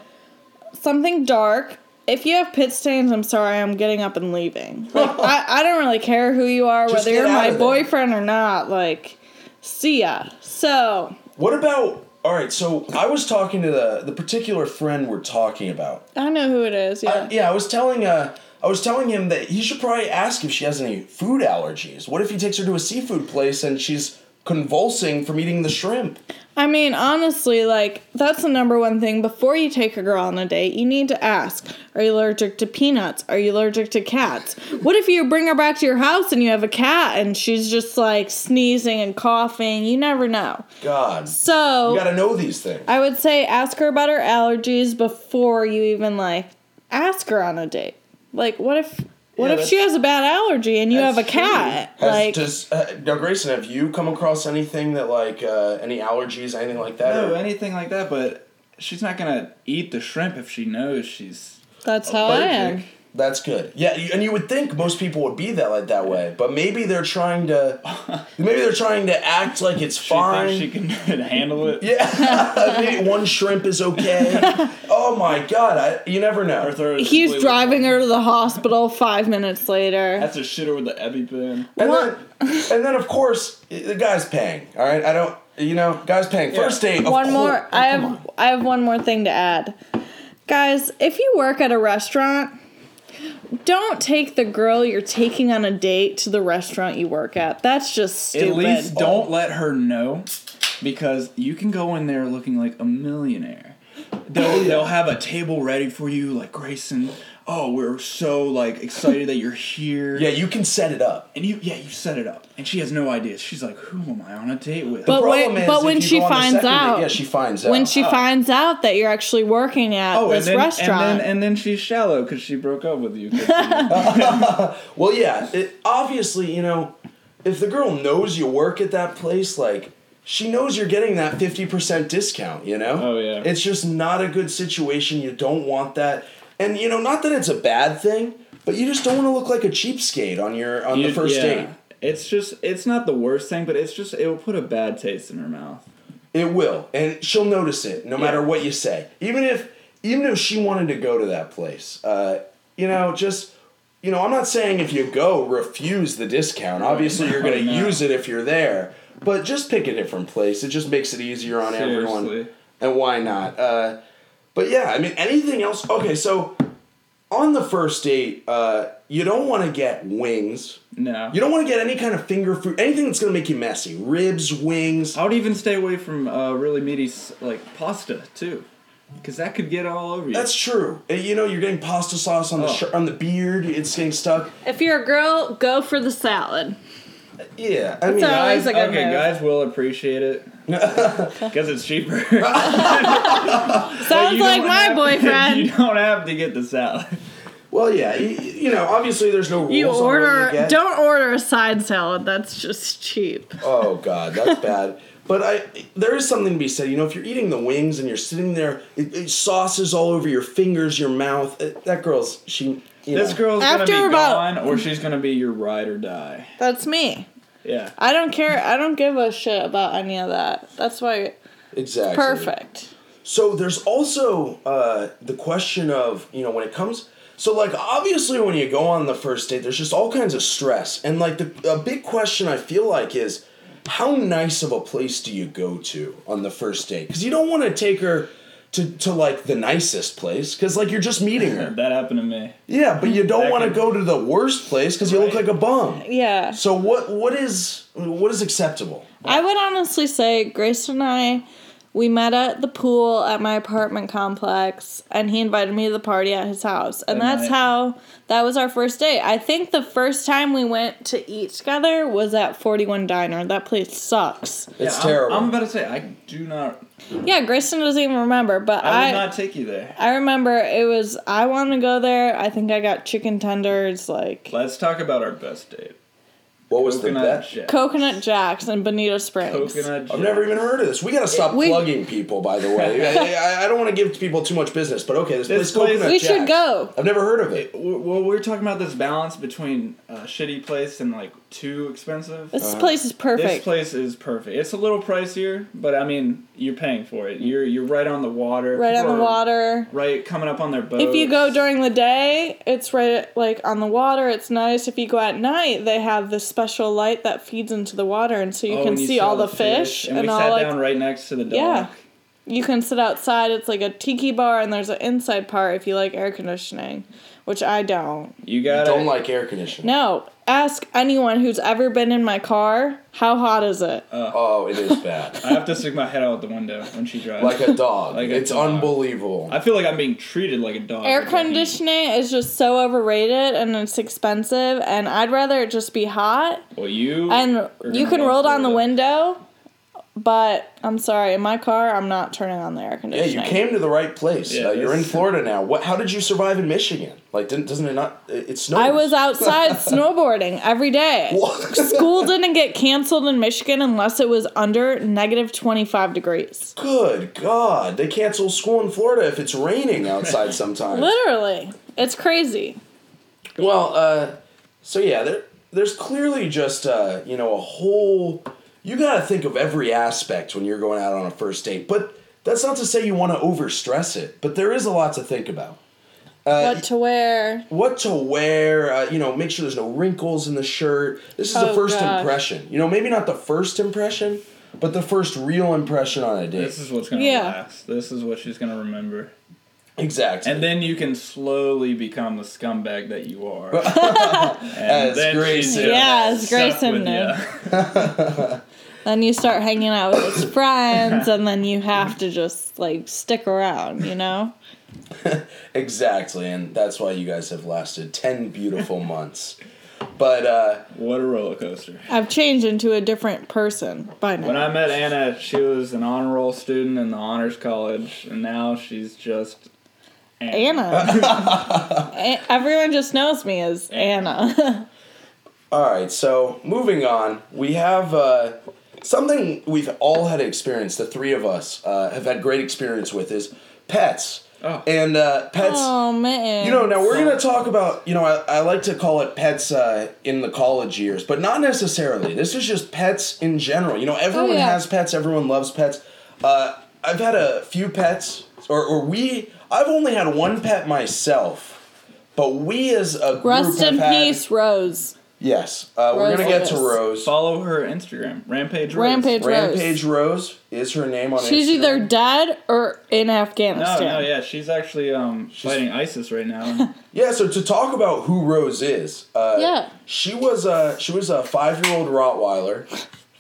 something dark. If you have pit stains, I'm sorry, I'm getting up and leaving. Like I, I don't really care who you are, Just whether you're my boyfriend or not. Like, see ya. So what about? All right, so I was talking to the the particular friend we're talking about. I know who it is. Yeah. I, yeah, I was telling uh, I was telling him that he should probably ask if she has any food allergies. What if he takes her to a seafood place and she's convulsing from eating the shrimp? I mean, honestly, like that's the number one thing. Before you take a girl on a date, you need to ask: Are you allergic to peanuts? Are you allergic to cats? What if you bring her back to your house and you have a cat and she's just like sneezing and coughing? You never know. God, So you got to know these things. I would say ask her about her allergies before you even like ask her on a date. Like, what if what Yeah, if she has a bad allergy and you have a cat? Has, like, does uh, now, Grayson, have you come across anything that like uh, any allergies, anything like that? No, or- anything like that, but she's not going to eat the shrimp if she knows she's that's how I am. Allergic. That's good. Yeah, and you would think most people would be that like that way, but maybe they're trying to, maybe they're trying to act like it's She fine. thinks she can handle it. yeah, maybe one shrimp is okay. oh my god, I, you never know. He's driving her to the hospital five minutes later. That's a shitter with the EpiPen. And What? then, and then of course the guy's paying. All right, I don't, you know, guy's paying. First date. one cour- more oh, I come have on. I have one more thing to add. Guys, if you work at a restaurant, don't take the girl you're taking on a date to the restaurant you work at. That's just stupid. At least don't let her know because you can go in there looking like a millionaire. They'll, they'll have a table ready for you, like Grayson. Oh, we're so like excited that you're here. Yeah, you can set it up. And you, yeah, you set it up, and she has no idea. She's like, "Who am I on a date with?" But when- Problem is, but when she go on the finds second date- out- yeah, she finds out. when she Oh. finds out that you're actually working at oh, and this then, restaurant. and then and then she's shallow because she broke up with you. she- Well, yeah. It, obviously, you know, if the girl knows you work at that place, like she knows you're getting that 50% discount, you know? Oh, yeah. It's just not a good situation. You don't want that. And you know, not that it's a bad thing, but you just don't want to look like a cheapskate on your on the first yeah. date. It's just it's not the worst thing, but it's just it will put a bad taste in her mouth. It will, and she'll notice it no matter what you say. Even if even if she wanted to go to that place, uh, you know, just you know, I'm not saying if you go, refuse the discount. Obviously, you're going to No. use it if you're there, but just pick a different place. It just makes it easier on everyone. And why not? Uh, but yeah, I mean, anything else? Okay, so on the first date, uh, you don't want to get wings. No. You don't want to get any kind of finger food, anything that's going to make you messy. Ribs, wings. I would even stay away from uh, really meaty like pasta too, because that could get all over you. That's true. You know, you're getting pasta sauce on the Oh. shirt, on the beard. It's getting stuck. If you're a girl, go for the salad. Yeah, I mean, all. I, always a good okay, move. guys will appreciate it because it's cheaper. Sounds like don't my have- you don't have to get the salad. well, yeah, you, you know, obviously there's no rules. You on what order, you get. don't order a side salad. That's just cheap. Oh God, that's bad. But I, there is something to be said. You know, if you're eating the wings and you're sitting there, it, it sauces all over your fingers, your mouth. uh, that girl's she. You This know. girl's gonna After be about- gone, or she's gonna be your ride or die. That's me. Yeah. I don't care. I don't give a shit about any of that. That's why exactly perfect. So there's also uh, the question of you know when it comes. So like obviously when you go on the first date, there's just all kinds of stress, and like the a big question I feel like is how nice of a place do you go to on the first date? Because you don't want to take her to to like the nicest place because like you're just meeting her. That happened to me. Yeah, but you don't want to go to the worst place because you look like a bum. Yeah. So what what is what is acceptable? I would honestly say Grace and I, we met at the pool at my apartment complex, and he invited me to the party at his house, and That that's night. how that was our first date. I think the first time we went to eat together was at Forty One Diner. That place sucks. It's I'm- terrible. I'm, about to say I do not. Yeah, Grayson doesn't even remember, but I would I. not take you there. I remember it was I wanted to go there. I think I got chicken tenders, like Let's talk about our best date. What was Coconut the bet? Jack. coconut jacks and Bonita Springs. Coconut. Jacks. I've never even heard of this. We gotta stop We- plugging people, by the way. I, I, I don't want to give people too much business, but okay, this, This place, place- Coconut We should Jack's. go. I've never heard of it. Well, we're talking about this balance between a shitty place and like too expensive. This uh-huh. place is perfect. This perfect. place is perfect. It's a little pricier, but I mean, you're paying for it. You're you're right on the water. right on People the are water. Right, coming up on their boat. If you go during the day, it's right like on the water. It's nice. If you go at night, they have this special light that feeds into the water, and so you Oh, can and see all the fish, and, and, we all sat like down right next to the dock. Yeah. you can sit outside. It's like a tiki bar, and there's an inside part if you like air conditioning, which I don't. You got Don't like air conditioning. No, ask anyone who's ever been in my car. How hot is it? Uh, oh, it is bad. I have to stick my head out the window when she drives. like a dog. Like a it's dog. unbelievable. I feel like I'm being treated like a dog. Air with the heat. conditioning is just so overrated and it's expensive, and I'd rather it just be hot. Well, you And you can roll down the window, but I'm sorry, in my car, I'm not turning on the air conditioner. yeah, conditioning. you came to the right place. Yeah, uh, you're in Florida now. What? How did you survive in Michigan? Like, didn't, doesn't it not? It, it snows. I was outside snowboarding every day. What? School didn't get canceled in Michigan unless it was under negative 25 degrees. Good God! They cancel school in Florida if it's raining outside sometimes. Literally. It's crazy. Well, uh, so yeah, there, there's clearly just uh, you know a whole. You got to think of every aspect when you're going out on a first date, but that's not to say you want to overstress it. But there is a lot to think about. Uh, What to wear. what to wear, uh, you know, make sure there's no wrinkles in the shirt. This is the Oh, first gosh. impression. You know, maybe not the first impression, but the first real impression on a date. This is what's gonna Yeah. last. This is what she's gonna remember. exactly. And then you can slowly become the scumbag that you are. And then Grayson. Yeah, as suck Grayson with knew. ya. Then you start hanging out with his friends, and then you have to just like stick around, you know? exactly, and that's why you guys have lasted 10 beautiful months. But, uh, What a roller coaster. I've changed into a different person by now. When I met Anna, she was an honor roll student in the honors college, and now she's just Anna. A- Everyone just knows me as Anna. All right, so moving on, we have uh, something we've all had experience. The three of us uh, have had great experience with is pets. Oh. And uh, pets. Oh man. You know, now we're gonna talk about. You know, I, I like to call it pets uh, in the college years, but not necessarily. This is just pets in general. You know, everyone yeah. has pets. Everyone loves pets. Uh, I've had a few pets, or or we. I've only had one pet myself, but we as a group Rest have in had- peace, Rose. Yes, uh, we're Rose gonna get to Davis. Rose. Follow her Instagram, Rampage. Rose. Rampage Rose. Rampage Rose is her name on Instagram. She's Instagram. either dead or in No, Afghanistan. no, yeah, she's actually um, fighting ISIS right now. Yeah, so to talk about who Rose is, uh, Yeah. she was a she was a five year old Rottweiler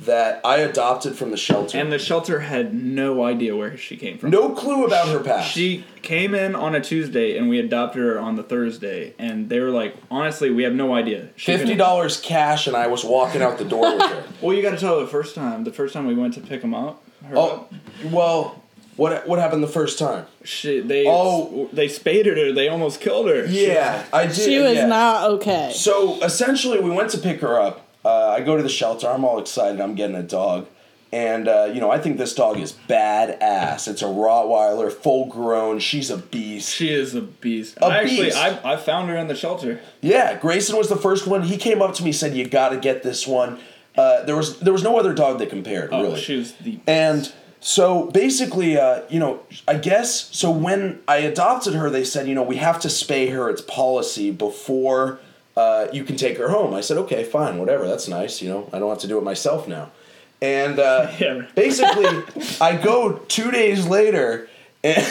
that I adopted from the shelter. and the shelter had no idea where she came from. no clue about her past. She came in on a Tuesday and we adopted her on the Thursday, and they were like, honestly, we have no idea. She Fifty could- dollars cash, and I was walking out the door with her. Well, you got to tell her the first time. The first time we went to pick him up. Her Oh, well, what what happened the first time? She, they Oh. they spaded her. They almost killed her. She Yeah, I did. She was yeah. not okay. So essentially, we went to pick her up. Uh, I go to the shelter. I'm all excited. I'm getting a dog. And, uh, you know, I think this dog is badass. It's a Rottweiler, full grown. She's a beast. She is a beast. A I actually, beast. I, I found her in the shelter. Yeah, Grayson was the first one. He came up to me said, "You got to get this one." Uh, there was there was no other dog that compared, Oh, really. she was the. And so basically, uh, you know, I guess so. When I adopted her, they said, you know, we have to spay her. It's policy before uh, you can take her home. I said, okay, fine, whatever. That's nice. You know, I don't have to do it myself now. And uh, Yeah. basically, I go two days later. And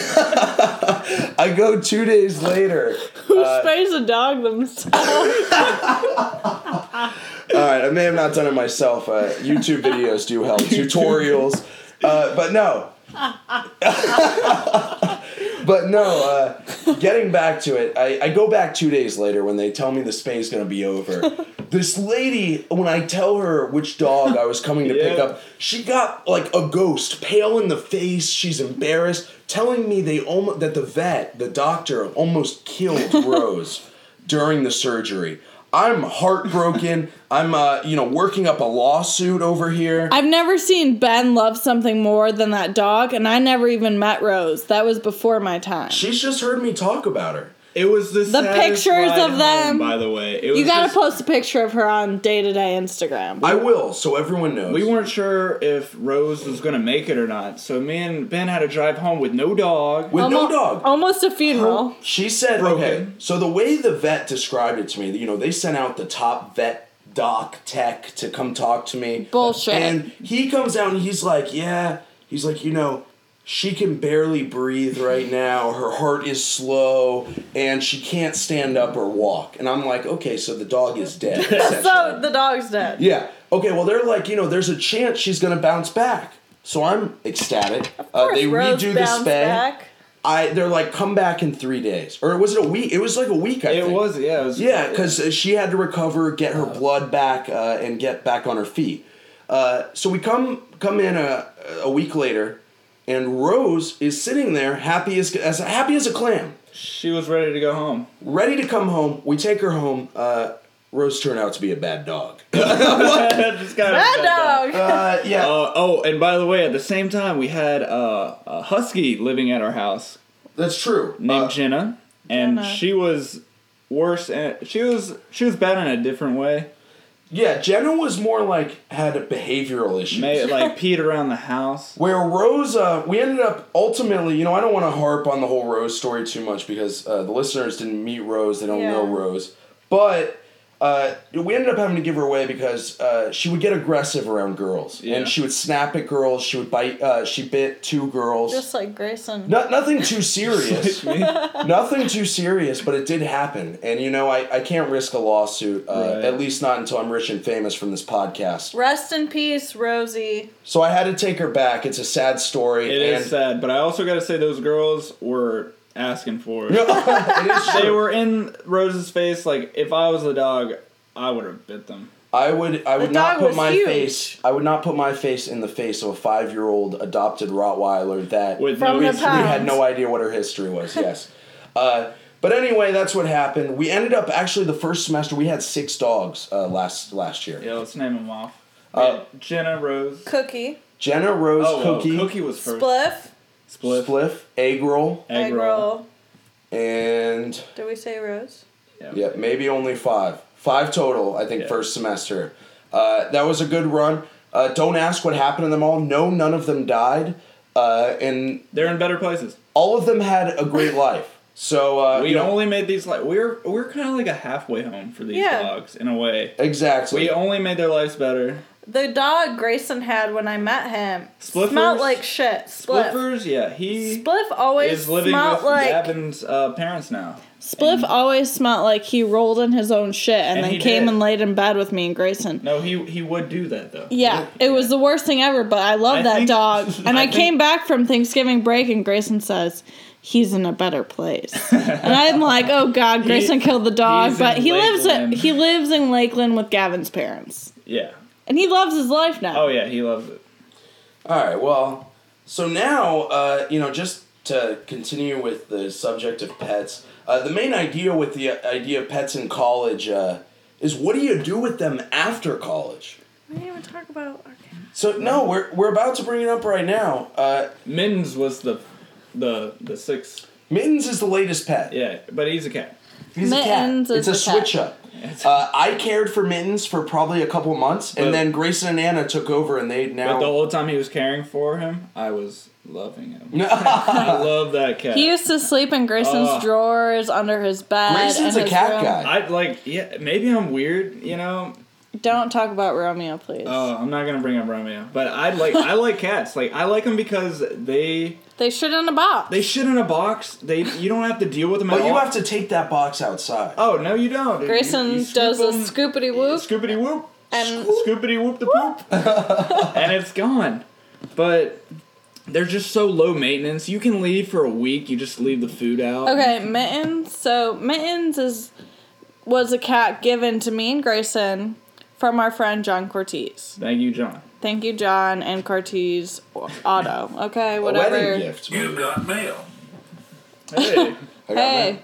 I go two days later. Who uh, sprays a dog themselves? All right, I may have not done it myself. Uh, YouTube videos do help, tutorials, uh, but no. But no, uh, getting back to it, I, I go back two days later when they tell me the spay's gonna be over. this lady, when I tell her which dog I was coming to pick up, she got like a ghost, pale in the face. She's embarrassed, telling me they almost that the vet, the doctor, almost killed Rose during the surgery. I'm heartbroken. I'm, uh, you know, working up a lawsuit over here. I've never seen Ben love something more than that dog, and I never even met Rose. That was before my time. She's just heard me talk about her. It was the, The pictures ride of home, them. by the way. It was You gotta just- post a picture of her on day to day Instagram. I will, so everyone knows. We weren't sure if Rose was gonna make it or not, so me and Ben had to drive home with no dog. with no dog. Almost a funeral. She said, Broken. okay, so the way the vet described it to me, you know, they sent out the top vet doc tech to come talk to me. Bullshit. And he comes out and he's like, yeah, he's like, you know, she can barely breathe right now. Her heart is slow and she can't stand up or walk. And I'm like, okay, so the dog is dead. So the dog's dead. Yeah. Okay. Well, they're like, you know, there's a chance she's gonna bounce back. So I'm ecstatic. uh, they Rose redo the spay. back. I they're like, come back in three days, or was it a week? It was like a week. I think. It think. was, yeah. It was, Yeah, because she had to recover, get her blood back, uh, and get back on her feet. Uh, so we come come in a, a week later, and Rose is sitting there, happy as as happy as a clam, She was ready to go home. ready to come home. We take her home. Uh, Rose turned out to be a bad dog. Just got Bad dog. Uh, yeah. Uh, oh, and by the way, at the same time, we had uh, a husky living at our house That's true. named Uh, Jenna, and Jenna. she was worse. And she was she was bad in a different way. Yeah, Jenna was more like had behavioral issues. May, like peed around the house. Where Rose, uh, we ended up ultimately, you know, I don't want to harp on the whole Rose story too much because uh, the listeners didn't meet Rose, they don't know Rose. But uh, we ended up having to give her away because uh, she would get aggressive around girls, Yeah. and she would snap at girls. She would bite. Uh, she bit two girls. Just like Grayson. No, nothing too serious. Nothing too serious, but it did happen. And you know, I, I can't risk a lawsuit, uh, Right. at least not until I'm rich and famous from this podcast. Rest in peace, Rosie. So I had to take her back. It's a sad story. It is and sad, but I also got to say those girls were asking for it. it is They were in Rose's face. Like if I was the dog, I would have bit them. I would I would The not put my huge. face I would not put my face in the face of a five year old adopted Rottweiler that With From no the we had no idea what her history was. Yes, uh, But anyway, that's what happened. We ended up actually the first semester we had six dogs uh, last last year. Yeah, let's name them off. Uh, Jenna Rose. Cookie, Jenna Rose Oh, well, Cookie, Cookie was first. spliff, Spliff. Spliff, Egg Roll, Egg, roll. and Did we say rose? yeah, maybe only five. Five total, I think, Yeah. first semester. Uh, that was a good run. Uh, don't ask what happened to them all. No, none of them died. Uh, and They're in better places. all of them had a great life. So uh, We you know, only made these like we're we're kind of like a halfway home for these Yeah. dogs in a way. exactly. We only made their lives better. The dog Grayson had when I met him Spliffers? smelled like shit. Spliff. Spliffers, yeah, he Spliff always is living smelled with like Gavin's uh, parents now. Spliff always smelled like he rolled in his own shit and, And then he came did. and laid in bed with me and Grayson. No, he he would do that though. Yeah, it was the worst thing ever, but I love I that think- dog. And I, I think- came back from Thanksgiving break and Grayson says, he's in a better place. and I'm like, oh god, Grayson killed the dog, he's but in he lives Lakeland. he lives in Lakeland with Gavin's parents. Yeah. And he loves his life now. Oh yeah, he loves it. All right. Well, so now, uh, you know, just to continue with the subject of pets, uh, the main idea with the idea of pets in college uh, is what do you do with them after college? We didn't even talk about okay. So no, we're we're about to bring it up right now. Uh, Mittens was the the the sixth. Mittens is the latest pet. Yeah, but he's a cat. He's Mittens a cat. It's a a switch up. Uh, I cared for Mittens for probably a couple months, and then Grayson and Anna took over, and they now. But the now. whole time he was caring for him, I was loving him. I love that cat. He used to sleep in Grayson's Oh. drawers, under his bed. Grayson's a cat room. guy. I like yeah. Maybe I'm weird, you know. Don't talk about Romeo, please. Oh, I'm not gonna bring up Romeo, but I like I like cats. Like I like them because they they shit in a box. they shit in a box. They you don't have to deal with them at all. but you all. have to take that box outside. Oh no, you don't. Grayson You- you scoop does a them- scoopity whoop. Scoopity whoop. And- Scoopity whoop the poop. and it's gone. But they're just so low maintenance. You can leave for a week. You just leave the food out. Okay, Mittens. So Mittens is was a cat given to me and Grayson from our friend John Cortez. Thank you, John. Thank you, John and Cortez Auto. Okay, A whatever. wedding gift. You got mail. Hey. Hey. that.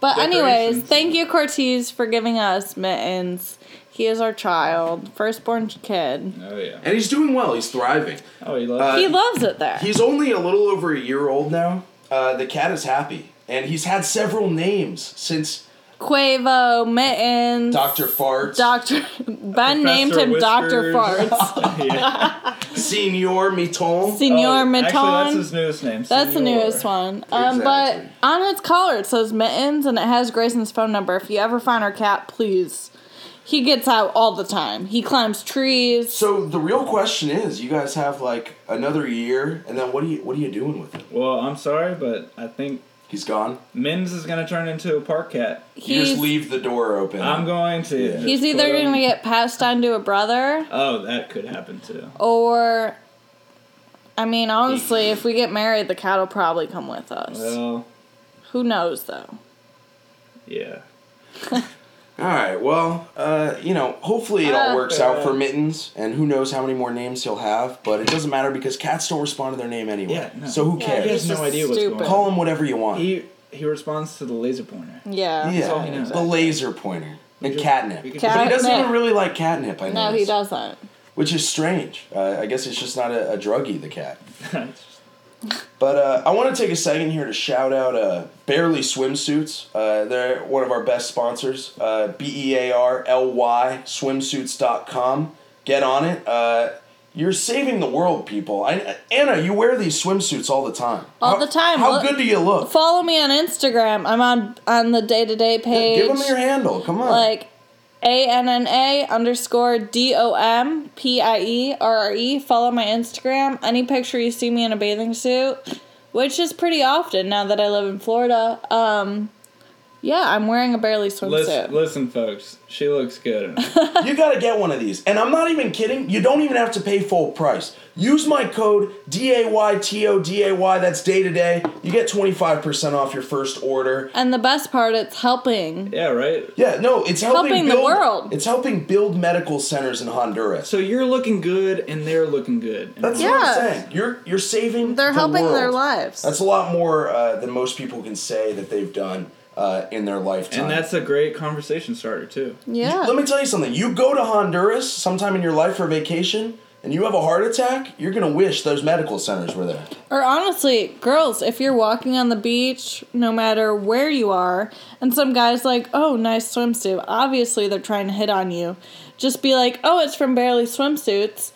But anyways, thank you, Cortez, for giving us Mittens. He is our child, firstborn kid. oh yeah. And he's doing well. He's thriving. Oh, he loves. Uh, He loves it there. He's only a little over a year old now. Uh, the cat is happy, and he's had several names since Quavo, Mittens. Doctor Farts, Doctor Ben named him Doctor Farts. Senor Senior Miton. Senor Oh, Miton. Actually, that's his newest name. That's the newest one. Um, but on its collar it says Mittens and it has Grayson's phone number. If you ever find our cat, please. He gets out all the time. He climbs trees. So the real question is, you guys have like another year, and then what are you what are you doing with it? Well, I'm sorry, but I think He's gone. Min's is gonna turn into a park cat. You He's just leave the door open. I'm going to. Yeah. just he's put either him- gonna get passed on to a brother Oh, that could happen too. or I mean, honestly, if we get married, the cat will probably come with us. Well, Who knows though? yeah. All right. Well, uh, you know, hopefully it all Uh, works out for Mittens, and who knows how many more names he'll have. But it doesn't matter because cats don't respond to their name anyway. Yeah, no. So who Yeah, He cares? has no just idea what's stupid. going Call on. him whatever you want. He he responds to the laser pointer. Yeah. yeah, all he knows. the laser pointer and just- catnip. we could but he doesn't Catnip. even really like catnip. I know. No, he doesn't. Which is strange. Uh, I guess it's just not a, a druggie. The cat. It's just- But uh, I want to take a second here to shout out uh, Bearly Swimsuits. Uh, they're one of our best sponsors. Uh, B E A R L Y swimsuits.com. Get on it. Uh, you're saving the world, people. I, Anna, you wear these swimsuits all the time. All How- the time. How good do you look? Follow me on Instagram. I'm on on the day to day page. Give them your handle. Come on. like A N N A underscore D O M P I E R R E. Follow my Instagram. Any picture you see me in a bathing suit, which is pretty often now that I live in Florida. Um, yeah, I'm wearing a Bearly swimsuit. listen, listen, folks. She looks good. you gotta get one of these. And I'm not even kidding. You don't even have to pay full price. Use my code D A Y T O D A Y. That's day to day. You get 25% off your first order. And the best part, it's helping. yeah, right. Yeah, no, it's helping, Helping the build, world. It's helping build medical centers in Honduras. So you're looking good, and they're looking good. That's Yeah. what I'm saying. You're you're saving. They're the helping world. their lives. That's a lot more uh, than most people can say that they've done. Uh, in their lifetime. And that's a great conversation starter too. Yeah. Let me tell you something. You go to Honduras sometime in your life for vacation, and you have a heart attack. You're gonna wish those medical centers were there. Or honestly, girls, if you're walking on the beach, no matter where you are, and some guy's like, oh, nice swimsuit, obviously they're trying to hit on you. Just be like, oh, it's from Bearly Swimsuits.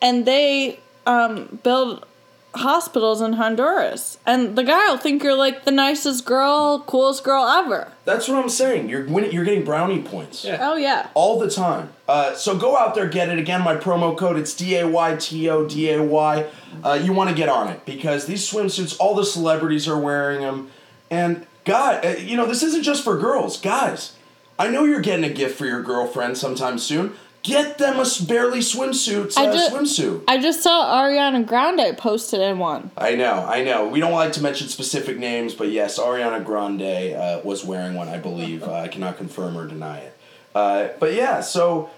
And they um, build hospitals in Honduras. And the guy will think you're like the nicest girl, coolest girl ever. That's what I'm saying. You're winning, you're getting brownie points. Yeah. Oh, yeah. all the time. Uh, so go out there, get it. Again, my promo code it's D A Y T O D A Y. Uh, you want to get on it because these swimsuits, all the celebrities are wearing them, and God, uh, you know this isn't just for girls, guys. I know you're getting a gift for your girlfriend sometime soon. Get them a Bearly swimsuit I uh, ju- swimsuit. I just saw Ariana Grande posted in one. I know, I know. We don't like to mention specific names, but yes, Ariana Grande uh, was wearing one, I believe. Uh, I cannot confirm or deny it. Uh, but yeah, so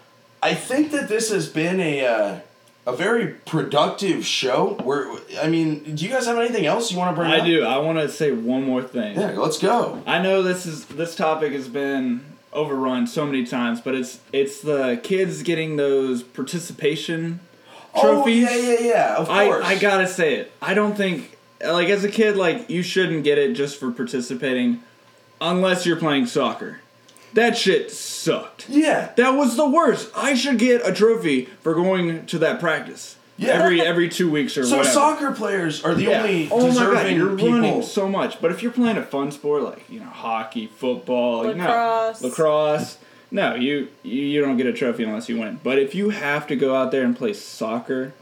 I think that this has been a uh, a very productive show. Where I mean, do you guys have anything else you want to bring I up? do. I want to say one more thing. Yeah, let's go. I know this is this topic has been overrun so many times, but it's it's the kids getting those participation oh, trophies. Oh yeah, yeah, yeah. Of I, course. I gotta say it. I don't think like as a kid like you shouldn't get it just for participating, unless you're playing soccer. That shit sucked. Yeah. That was the worst. I should get a trophy for going to that practice. Yeah. Every every two weeks or whatever. So whatever. soccer players are the Yeah. only oh my deserving god, you're people. running so much. But if you're playing a fun sport like you know hockey, football, Lacrosse. no, lacrosse, no, you, you you don't get a trophy unless you win. But if you have to go out there and play soccer,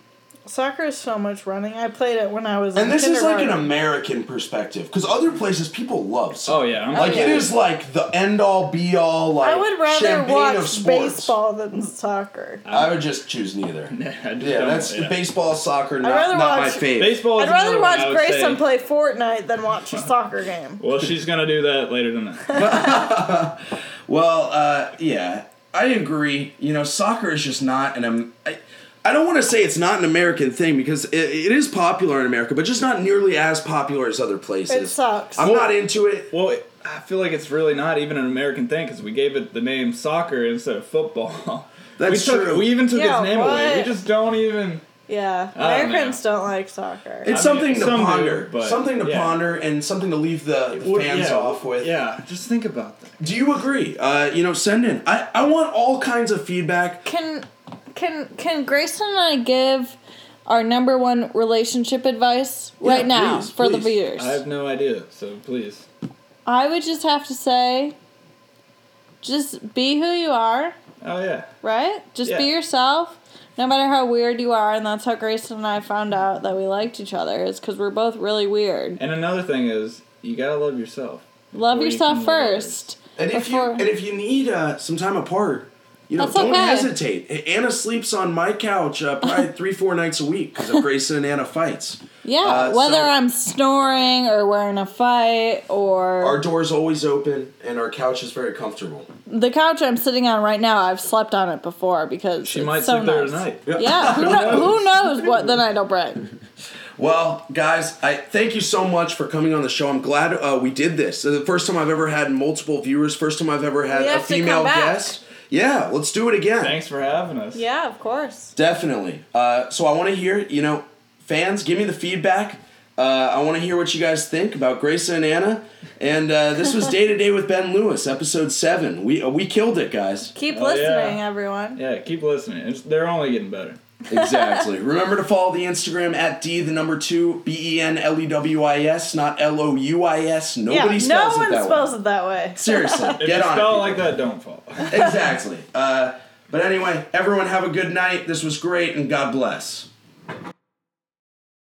Soccer is so much running. I played it when I was and in this is like an. American perspective, because other places people love soccer. oh yeah, I'm Like yeah. it is like the end all be all like I would rather watch of baseball than soccer. I would just choose neither. Just Yeah, that's yeah. baseball, soccer, not, rather not my watch fave. Baseball. is I'd rather another one, watch Grayson say. play Fortnite than watch a soccer game. Well, she's gonna do that later tonight. Well, uh, yeah, I agree. You know, soccer is just not an. Um, I, I don't want to say it's not an American thing because it, it is popular in America, but just not nearly as popular as other places. It sucks. I'm not into it. well, it, I feel like it's really not even an American thing because we gave it the name soccer instead of football. That's we took, true. We even took Yeah, its name away. We just don't even. Yeah, I don't Americans don't like soccer. It's I mean, something to some do, ponder. but, something to yeah. ponder and something to leave the What- fans yeah, off with. Yeah, just think about that. Do you agree? Uh, you know, send in. I, I want all kinds of feedback. Can can can Grayson and I give our number one relationship advice Yeah, right now please, for the viewers? I have no idea, so please. I would just have to say, just be who you are, Oh yeah. right? Just be yourself, no matter how weird you are. And that's how Grayson and I found out that we liked each other is because we're both really weird. And another thing is, you gotta love yourself. Love before you yourself love first. And if Before- you and if you need uh, some time apart, you know, That's don't okay. hesitate. Anna sleeps on my couch uh, probably three, four nights a week because of Grayson and Anna fights. Yeah, Uh, whether so- I'm snoring or we're in a fight or Our door's always open and our couch is very comfortable. the couch I'm sitting on right now, I've slept on it before because She it's might so sleep there tonight. Yeah, who, kno- who knows what the night will bring? Well, guys, I thank you so much for coming on the show. I'm glad uh, we did this. The first time I've ever had multiple viewers. First time I've ever had We a female come back. guest. Yeah, let's do it again. Thanks for having us. Yeah, of course. Definitely. Uh, so I want to hear, you know, fans, give me the feedback. Uh, I want to hear what you guys think about Grayson and Anna. And uh, this was Day to Day with Ben Lewis, episode seven. We uh, we killed it, guys. Keep Oh, listening, yeah. everyone. Yeah, keep listening. It's, they're only getting better. Exactly. Remember to follow the Instagram at D the number two B E N L E W I S, not L O U I S. Nobody yeah, spells no it that way. No one spells it that way. Seriously, If get you on spell it. it like that, don't follow. exactly. Uh, but anyway, everyone have a good night. This was great, and God bless.